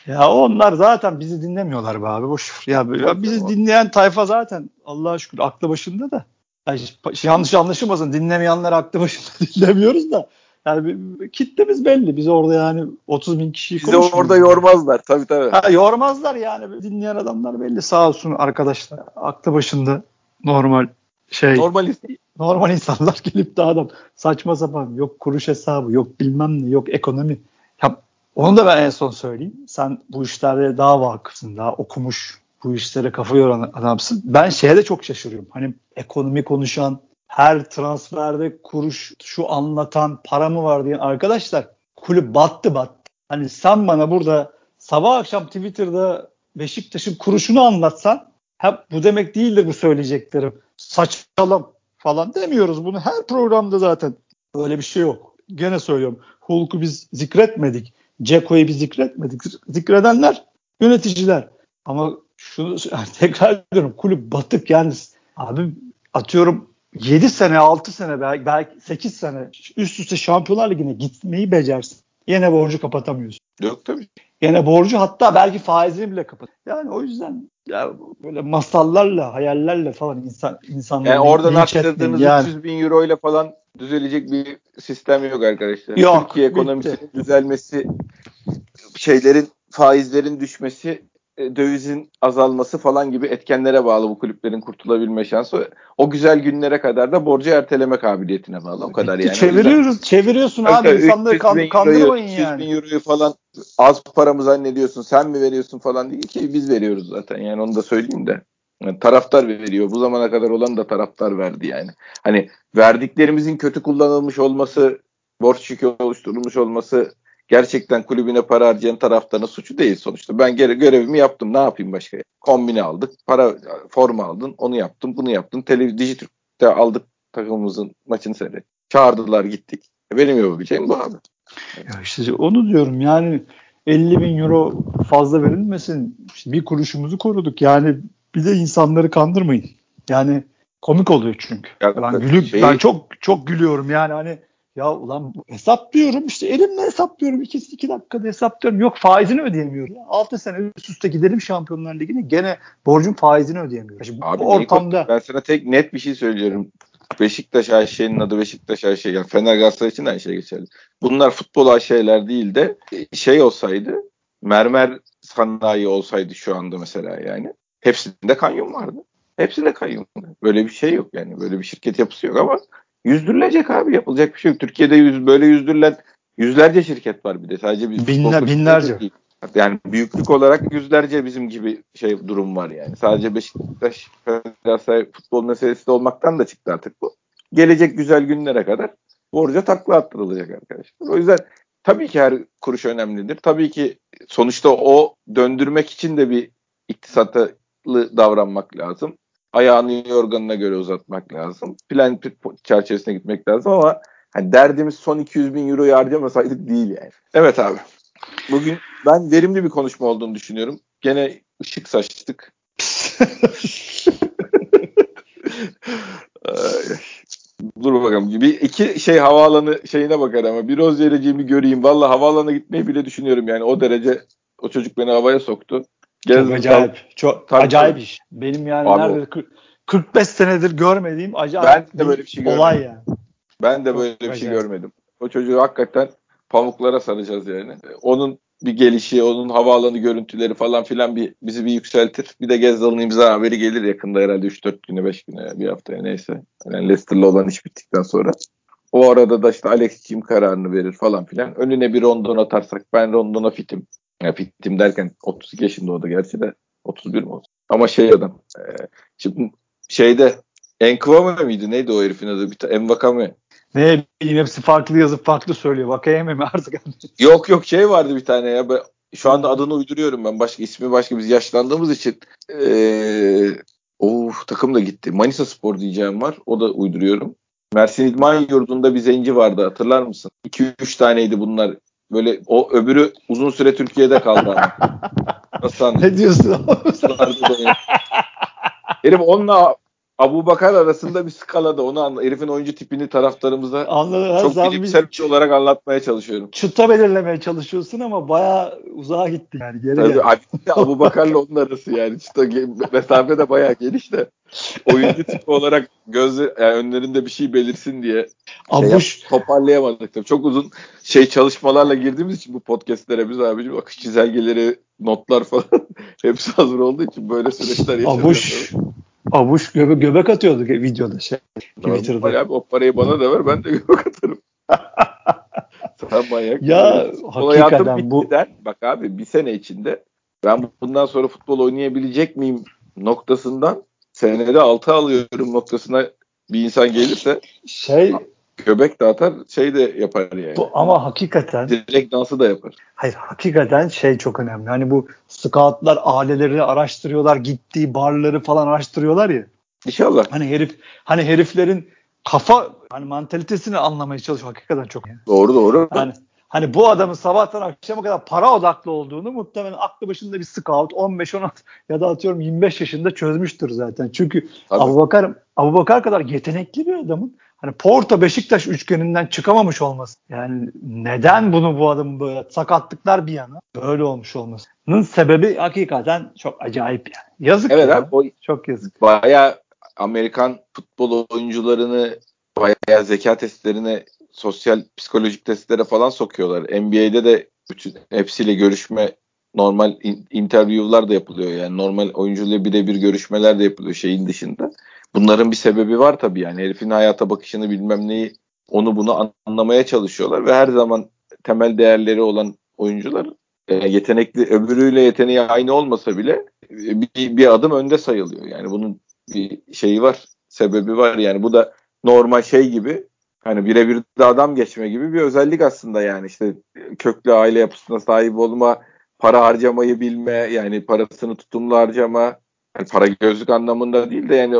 Ya onlar zaten bizi dinlemiyorlar be abi boş. Ya, ya bizi dinleyen tayfa zaten Allah'a şükür aklı başında da. Yani yanlış anlaşılmasın dinlemeyenler aklı başında dinlemiyoruz da. Yani kitlemiz belli. Biz orada yani 30 bin kişiyi Bizi orada yormazlar tabii tabii. Ha, yormazlar yani. Dinleyen adamlar belli sağ olsun arkadaşlar. Aklı başında normal şey Normal normal insanlar gelip de adam saçma sapan yok kuruş hesabı yok bilmem ne yok ekonomi. Ya onu da ben en son söyleyeyim. Sen bu işlerde daha vakıfsın, daha okumuş, bu işlere kafa yoran adamsın. Ben şeye de çok şaşırıyorum. Hani ekonomi konuşan, her transferde kuruş şu anlatan, para mı var diyen arkadaşlar kulüp battı battı. Hani sen bana burada sabah akşam Twitter'da Beşiktaş'ın kuruşunu anlatsan hep bu demek değildir bu söyleyeceklerim. Saçmalım falan demiyoruz bunu. Her programda zaten böyle bir şey yok. Gene söylüyorum. Hulk'u biz zikretmedik. Ceko'yu biz zikretmedik. Zikredenler yöneticiler. Ama şunu tekrar ediyorum kulüp batık yani abi atıyorum 7 sene 6 sene belki, belki 8 sene üst üste Şampiyonlar Ligi'ne gitmeyi becersin. Yine borcu kapatamıyorsun. Yok tabii. Yine borcu hatta belki faizini bile kapat. Yani o yüzden ya böyle masallarla, hayallerle falan insan insanlar yani oradan arttırdığınız yani. 300 bin euro ile falan düzelecek bir sistem yok arkadaşlar. Yok, Türkiye ekonomisinin bitti. düzelmesi, şeylerin faizlerin düşmesi dövizin azalması falan gibi etkenlere bağlı bu kulüplerin kurtulabilme şansı. O güzel günlere kadar da borcu erteleme kabiliyetine bağlı. O kadar yani. Çeviriyoruz, yüzden, çeviriyorsun abi insanları kan, kandırmayın yani. bin euroyu falan az para mı zannediyorsun sen mi veriyorsun falan değil ki biz veriyoruz zaten yani onu da söyleyeyim de. Yani taraftar veriyor. Bu zamana kadar olan da taraftar verdi yani. Hani verdiklerimizin kötü kullanılmış olması, borç yükü oluşturulmuş olması gerçekten kulübüne para harcayan taraftarın suçu değil sonuçta. Ben göre, görevimi yaptım. Ne yapayım başka? Kombine aldık. Para forma aldın. Onu yaptım. Bunu yaptım. Tele, Dijitürk'te aldık takımımızın maçını seyret. Çağırdılar gittik. Benim yapabileceğim bu abi. Ya işte onu diyorum yani 50 bin euro fazla verilmesin. İşte bir kuruşumuzu koruduk. Yani bir de insanları kandırmayın. Yani komik oluyor çünkü. Ya, ben gülük şeyi... ben çok çok gülüyorum yani hani ya ulan hesaplıyorum işte elimle hesaplıyorum. İki, iki dakikada hesaplıyorum. Yok faizini ödeyemiyorum. 6 sene üst üste gidelim Şampiyonlar Ligi'ne gene borcun faizini ödeyemiyorum. Şimdi Abi bu ortamda ben sana tek net bir şey söylüyorum. Beşiktaş Ayşe'nin adı Beşiktaş Ayşe. Yani Fener Galatasaray için de aynı şey geçerli. Bunlar futbol Ayşe'ler değil de şey olsaydı mermer sanayi olsaydı şu anda mesela yani. Hepsinde kanyon vardı. Hepsinde kanyon. Böyle bir şey yok yani. Böyle bir şirket yapısı yok ama Yüzdürülecek abi yapılacak bir şey yok. Türkiye'de yüz, böyle yüzdürülen yüzlerce şirket var bir de sadece bir Binler, binlerce. Değil. Yani büyüklük olarak yüzlerce bizim gibi şey durum var yani. Sadece Beşiktaş Galatasaray futbol meselesi de olmaktan da çıktı artık bu. Gelecek güzel günlere kadar borca takla attırılacak arkadaşlar. O yüzden tabii ki her kuruş önemlidir. Tabii ki sonuçta o döndürmek için de bir iktisatlı davranmak lazım ayağını yorganına göre uzatmak lazım. Plan çerçevesine gitmek lazım ama hani derdimiz son 200 bin euroyu harcamasaydık değil yani. Evet abi. Bugün ben verimli bir konuşma olduğunu düşünüyorum. Gene ışık saçtık. Dur bakalım. Bir iki şey havaalanı şeyine bakar ama bir roz vereceğimi göreyim. Valla havaalanına gitmeyi bile düşünüyorum yani. O derece o çocuk beni havaya soktu. Gezdim, çok acayip. Çok tabii, acayip iş. Benim yani Abi, nerede 45 senedir görmediğim acayip ben de böyle bir şey olay görmedim. yani. Ben de böyle çok bir şey acayip. şey görmedim. O çocuğu hakikaten pamuklara saracağız yani. Onun bir gelişi, onun havaalanı görüntüleri falan filan bir bizi bir yükseltir. Bir de Gezdal'ın imza haberi gelir yakında herhalde 3-4 güne, 5 güne, bir haftaya neyse. Yani Leicester'la olan iş bittikten sonra. O arada da işte Alex kim kararını verir falan filan. Önüne bir rondon atarsak ben rondona fitim. Ya fitim derken 32 yaşında o da gerçi de 31 mi oldu? Ama şey adam. E, şimdi şeyde Enkvame miydi? Neydi o herifin adı? Bir Envakame. Ne bileyim hepsi farklı yazıp farklı söylüyor. Vakayeme mi artık? yok yok şey vardı bir tane ya. Şu anda adını uyduruyorum ben. Başka ismi başka biz yaşlandığımız için. Ee, of takım da gitti. Manisa Spor diyeceğim var. O da uyduruyorum. Mersin İdman Yurdu'nda bir zenci vardı hatırlar mısın? 2-3 taneydi bunlar. Böyle o öbürü uzun süre Türkiye'de kaldı ama. Nasıl anladın? Ne diyorsun? Herif onunla Abu Bakar arasında bir skalada onu anla. Herifin oyuncu tipini taraftarımıza Anladım. çok bilimsel bir şey olarak anlatmaya çalışıyorum. Çıta belirlemeye çalışıyorsun ama bayağı uzağa gitti yani. Geri Tabii geldi. Abu Bakar'la onun arası yani. Çıta mesafe de bayağı geniş de. Oyuncu tipi olarak gözü yani önlerinde bir şey belirsin diye şey Abuş. Toparlayamadık tabii. Çok uzun şey çalışmalarla girdiğimiz için bu podcastlere biz abicim akış çizelgeleri, notlar falan hepsi hazır olduğu için böyle süreçler yaşanıyor. Abuş. Avuç göbe, göbek atıyordu videoda şey. Twitter'da. Abi, o parayı bana da ver ben de göbek atarım. Sen manyak. Ya hakikaten bu. Der. Bak abi bir sene içinde ben bundan sonra futbol oynayabilecek miyim noktasından senede 6 alıyorum noktasına bir insan gelirse şey göbek de atar şey de yapar yani. Bu, ama hakikaten direkt dansı da yapar. Hayır hakikaten şey çok önemli. Hani bu scoutlar aileleri araştırıyorlar, gittiği barları falan araştırıyorlar ya. İnşallah. Hani herif hani heriflerin kafa hani mantalitesini anlamaya çalışıyor hakikaten çok. Yani. Doğru doğru. Hani hani bu adamın sabahtan akşama kadar para odaklı olduğunu muhtemelen aklı başında bir scout 15-16 ya da atıyorum 25 yaşında çözmüştür zaten. Çünkü Abu Bakar, Abu Bakar kadar yetenekli bir adamın hani Porto Beşiktaş üçgeninden çıkamamış olması. Yani neden bunu bu adamın böyle sakatlıklar bir yana böyle olmuş olmasının sebebi hakikaten çok acayip yani. Yazık evet ya. Abi, o çok yazık. Baya Amerikan futbol oyuncularını bayağı zeka testlerine, sosyal psikolojik testlere falan sokuyorlar. NBA'de de bütün hepsiyle görüşme normal in, interview'lar da yapılıyor. Yani normal oyuncuyla birebir görüşmeler de yapılıyor şeyin dışında. Bunların bir sebebi var tabii yani. Herifin hayata bakışını bilmem neyi onu bunu anlamaya çalışıyorlar ve her zaman temel değerleri olan oyuncular e, yetenekli öbürüyle yeteneği aynı olmasa bile e, bir, bir adım önde sayılıyor. Yani bunun bir şeyi var, sebebi var. Yani bu da normal şey gibi hani birebir de adam geçme gibi bir özellik aslında yani işte köklü aile yapısına sahip olma, para harcamayı bilme, yani parasını tutumlu harcama, yani para gözlük anlamında değil de yani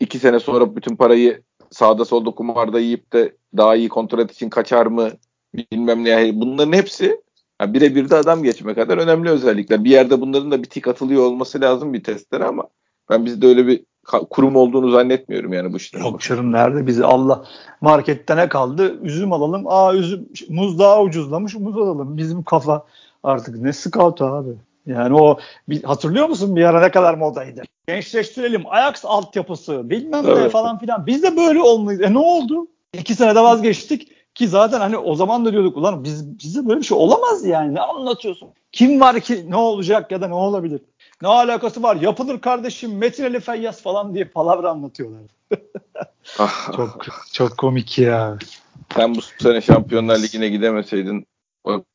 iki sene sonra bütün parayı sağda solda kumarda yiyip de daha iyi kontrol için kaçar mı bilmem ne. Yani bunların hepsi yani birebir de adam geçme kadar önemli özellikler. Bir yerde bunların da bir tik atılıyor olması lazım bir testlere ama ben bizde öyle bir kurum olduğunu zannetmiyorum yani bu işlerin. Yok canım nerede bizi Allah markette ne kaldı? Üzüm alalım. Aa üzüm muz daha ucuzlamış muz alalım. Bizim kafa artık ne scout abi. Yani o bir, hatırlıyor musun bir ara ne kadar modaydı? Gençleştirelim. Ajax altyapısı bilmem evet. ne falan filan. Biz de böyle olmalıyız. E ne oldu? İki senede vazgeçtik. Ki zaten hani o zaman da diyorduk ulan biz bize böyle bir şey olamaz yani. Ne anlatıyorsun? Kim var ki ne olacak ya da ne olabilir? Ne alakası var? Yapılır kardeşim Metin Ali Feyyaz falan diye palavra anlatıyorlar. ah, çok çok komik ya. Sen bu sene Şampiyonlar Ligi'ne gidemeseydin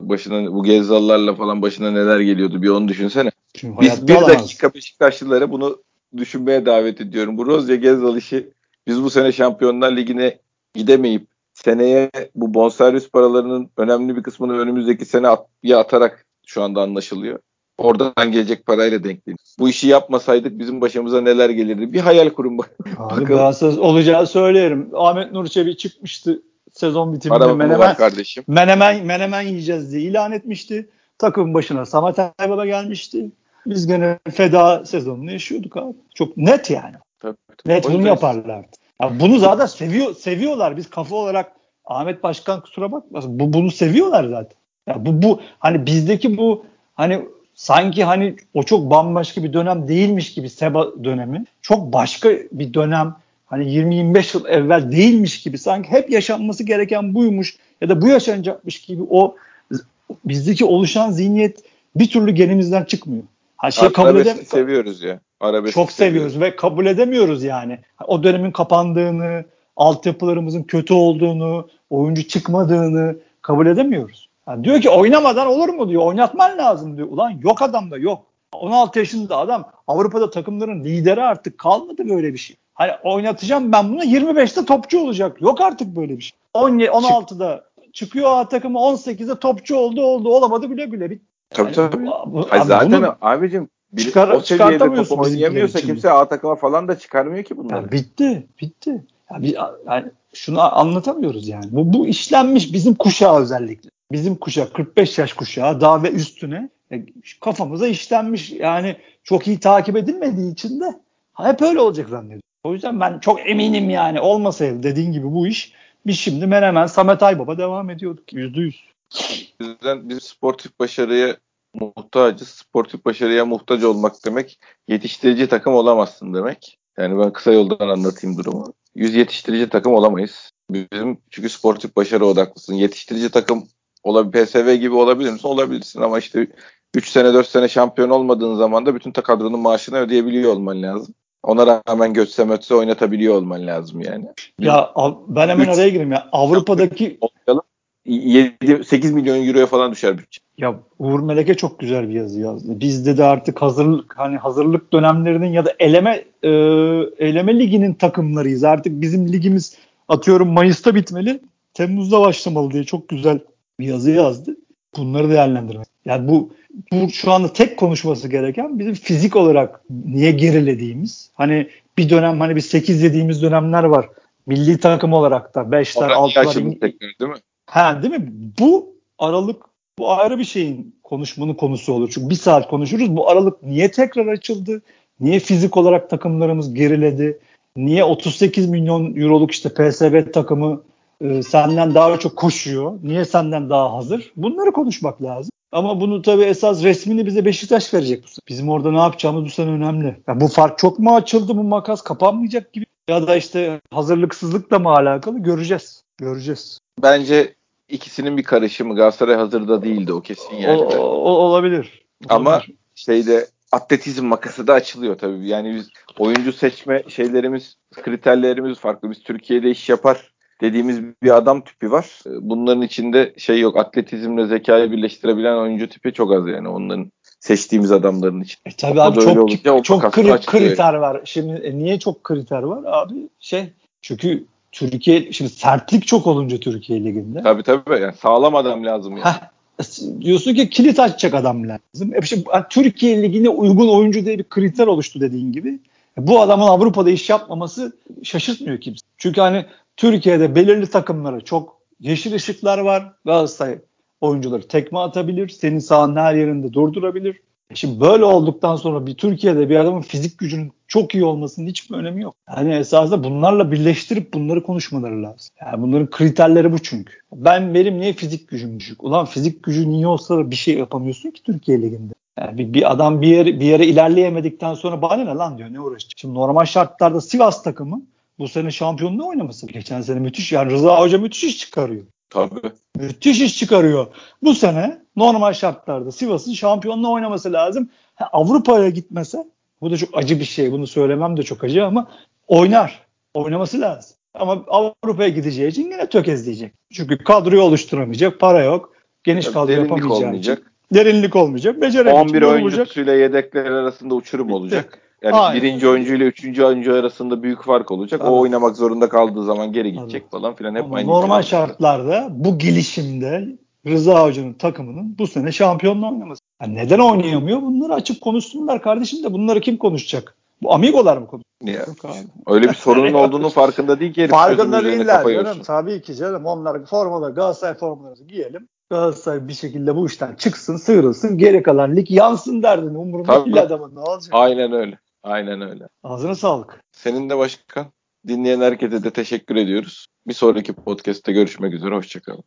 başına bu Gezzallarla falan başına neler geliyordu bir onu düşünsene. Şimdi biz bir alamaz. dakika Beşiktaşlılara bunu düşünmeye davet ediyorum. Bu Rozya Gezzal işi biz bu sene Şampiyonlar Ligi'ne gidemeyip seneye bu bonservis paralarının önemli bir kısmını önümüzdeki sene at, atarak şu anda anlaşılıyor. Oradan gelecek parayla denkleniyor. Bu işi yapmasaydık bizim başımıza neler gelirdi? Bir hayal kurun. Abi Galatasaray olacağı söylerim. Ahmet Nur Çebi çıkmıştı sezon bitiminde Para menemen, kardeşim. menemen menemen yiyeceğiz diye ilan etmişti. Takım başına Samet Aybaba gelmişti. Biz gene feda sezonunu yaşıyorduk abi. Çok net yani. Tabii, tabii. Net bunu yaparlardı. Ya bunu zaten seviyor seviyorlar. Biz kafa olarak Ahmet Başkan kusura bakmasın. Bu bunu seviyorlar zaten. Ya bu bu hani bizdeki bu hani sanki hani o çok bambaşka bir dönem değilmiş gibi Seba dönemi. Çok başka bir dönem hani 20-25 yıl evvel değilmiş gibi sanki hep yaşanması gereken buymuş ya da bu yaşanacakmış gibi o bizdeki oluşan zihniyet bir türlü genimizden çıkmıyor. Ha şey kabul edemiyoruz. seviyoruz ya. Arabesk çok seviyoruz. seviyoruz ve kabul edemiyoruz yani. O dönemin kapandığını, altyapılarımızın kötü olduğunu, oyuncu çıkmadığını kabul edemiyoruz. Yani diyor ki oynamadan olur mu diyor. Oynatman lazım diyor. Ulan yok adam da yok. 16 yaşında adam Avrupa'da takımların lideri artık kalmadı böyle bir şey. Hani oynatacağım ben bunu 25'te topçu olacak. Yok artık böyle bir şey. 10, 16'da çıkıyor A takımı 18'de topçu oldu oldu olamadı bile güle bit. Tabii yani, tabii. Bu, Hayır, zaten bunu, abicim biri çıkar, o seviyede top oynayamıyorsa kimse A takıma falan da çıkarmıyor ki bunları. Ya bitti bitti. Ya bir, yani şunu anlatamıyoruz yani. Bu, bu işlenmiş bizim kuşağı özellikle bizim kuşak 45 yaş kuşağı daha ve üstüne e, kafamıza işlenmiş yani çok iyi takip edilmediği için de hep öyle olacak zannediyorum. O yüzden ben çok eminim yani olmasaydı dediğin gibi bu iş biz şimdi Menemen Samet Aybaba devam ediyorduk yüzde yüz. Bizden biz sportif başarıya muhtacız. Sportif başarıya muhtaç olmak demek yetiştirici takım olamazsın demek. Yani ben kısa yoldan anlatayım durumu. Yüz yetiştirici takım olamayız. Bizim çünkü sportif başarı odaklısın. Yetiştirici takım olabilir. PSV gibi olabilir misin? Olabilirsin ama işte 3 sene 4 sene şampiyon olmadığın zaman da bütün kadronun maaşını ödeyebiliyor olman lazım. Ona rağmen götse mötse oynatabiliyor olman lazım yani. Ya ben hemen araya gireyim ya. Avrupa'daki 7 8 milyon euroya falan düşer bütçe. Ya Uğur Meleke çok güzel bir yazı yazdı. Bizde de artık hazırlık hani hazırlık dönemlerinin ya da eleme e, eleme liginin takımlarıyız. Artık bizim ligimiz atıyorum Mayıs'ta bitmeli. Temmuz'da başlamalı diye çok güzel bir yazı yazdı. Bunları değerlendirmek. Yani bu bu şu anda tek konuşması gereken bizim fizik olarak niye gerilediğimiz. Hani bir dönem hani bir 8 yediğimiz dönemler var. Milli takım olarak da 5'ler 6'lar. değil mi? Ha değil mi? Bu aralık bu ayrı bir şeyin konuşmanın konusu olur. Çünkü bir saat konuşuruz. Bu aralık niye tekrar açıldı? Niye fizik olarak takımlarımız geriledi? Niye 38 milyon euroluk işte PSV takımı e, senden daha çok koşuyor? Niye senden daha hazır? Bunları konuşmak lazım. Ama bunu tabii esas resmini bize Beşiktaş verecek bu sene. Bizim orada ne yapacağımız bu sene önemli. Ya bu fark çok mu açıldı bu makas kapanmayacak gibi ya da işte hazırlıksızlıkla mı alakalı göreceğiz. Göreceğiz. Bence ikisinin bir karışımı. Galatasaray hazırda değildi o kesin yani. O, o, olabilir. Ama şeyde atletizm makası da açılıyor tabii. Yani biz oyuncu seçme şeylerimiz, kriterlerimiz farklı. Biz Türkiye'de iş yapar dediğimiz bir adam tipi var. Bunların içinde şey yok. Atletizmle zekayı birleştirebilen oyuncu tipi çok az yani onların seçtiğimiz adamların için. E tabii abi çok olunca, çok kri- kriter var. Şimdi e, niye çok kriter var abi? Şey çünkü Türkiye şimdi sertlik çok olunca Türkiye liginde. Tabii tabii yani sağlam adam lazım yani. Heh, diyorsun ki kilit açacak adam lazım. E şimdi, Türkiye ligine uygun oyuncu diye bir kriter oluştu dediğin gibi. E, bu adamın Avrupa'da iş yapmaması şaşırtmıyor kimse. Çünkü hani Türkiye'de belirli takımlara çok yeşil ışıklar var. Galatasaray oyuncuları tekme atabilir. Senin sahanın her yerinde durdurabilir. Şimdi böyle olduktan sonra bir Türkiye'de bir adamın fizik gücünün çok iyi olmasının hiçbir önemi yok. Yani esasında bunlarla birleştirip bunları konuşmaları lazım. Yani bunların kriterleri bu çünkü. Ben benim niye fizik gücüm düşük? Ulan fizik gücün iyi olsa bir şey yapamıyorsun ki Türkiye Ligi'nde. Yani bir, bir adam bir yere, bir yere ilerleyemedikten sonra bana ne lan diyor ne uğraşacak. Şimdi normal şartlarda Sivas takımı bu sene şampiyonluğu oynaması. Geçen sene müthiş yani Rıza Hoca müthiş iş çıkarıyor. Tabii. Müthiş iş çıkarıyor. Bu sene normal şartlarda Sivas'ın şampiyonluğu oynaması lazım. Ha, Avrupa'ya gitmese bu da çok acı bir şey. Bunu söylemem de çok acı ama oynar. Oynaması lazım. Ama Avrupa'ya gideceği için yine tökezleyecek. Çünkü kadroyu oluşturamayacak. Para yok. Geniş kadro yapamayacağı olmayacak. Derinlik olmayacak. Beceremeyecek. 11 oyuncusuyla yedekler arasında uçurum Bitti. olacak. Yani Aynen. birinci oyuncu ile üçüncü oyuncu arasında büyük fark olacak. Evet. O oynamak zorunda kaldığı zaman geri gidecek evet. falan filan. Hep Ama aynı normal şartlarda bu gelişimde Rıza Hoca'nın takımının bu sene şampiyonla oynaması. Yani neden oynayamıyor? Bunları açıp konuşsunlar kardeşim de bunları kim konuşacak? Bu amigolar mı konuşuyor? Öyle bir sorunun olduğunu farkında değil ki. Farkında değiller canım. Tabii ki canım. Onlar formaları Galatasaray formalarımızı giyelim. Galatasaray bir şekilde bu işten çıksın, sıyrılsın. Geri kalan lig yansın derdin. Umurumda değil adamın. Ne olacak? Aynen öyle. Aynen öyle. Ağzına sağlık. Senin de başkan. Dinleyen herkese de teşekkür ediyoruz. Bir sonraki podcast'te görüşmek üzere. Hoşçakalın.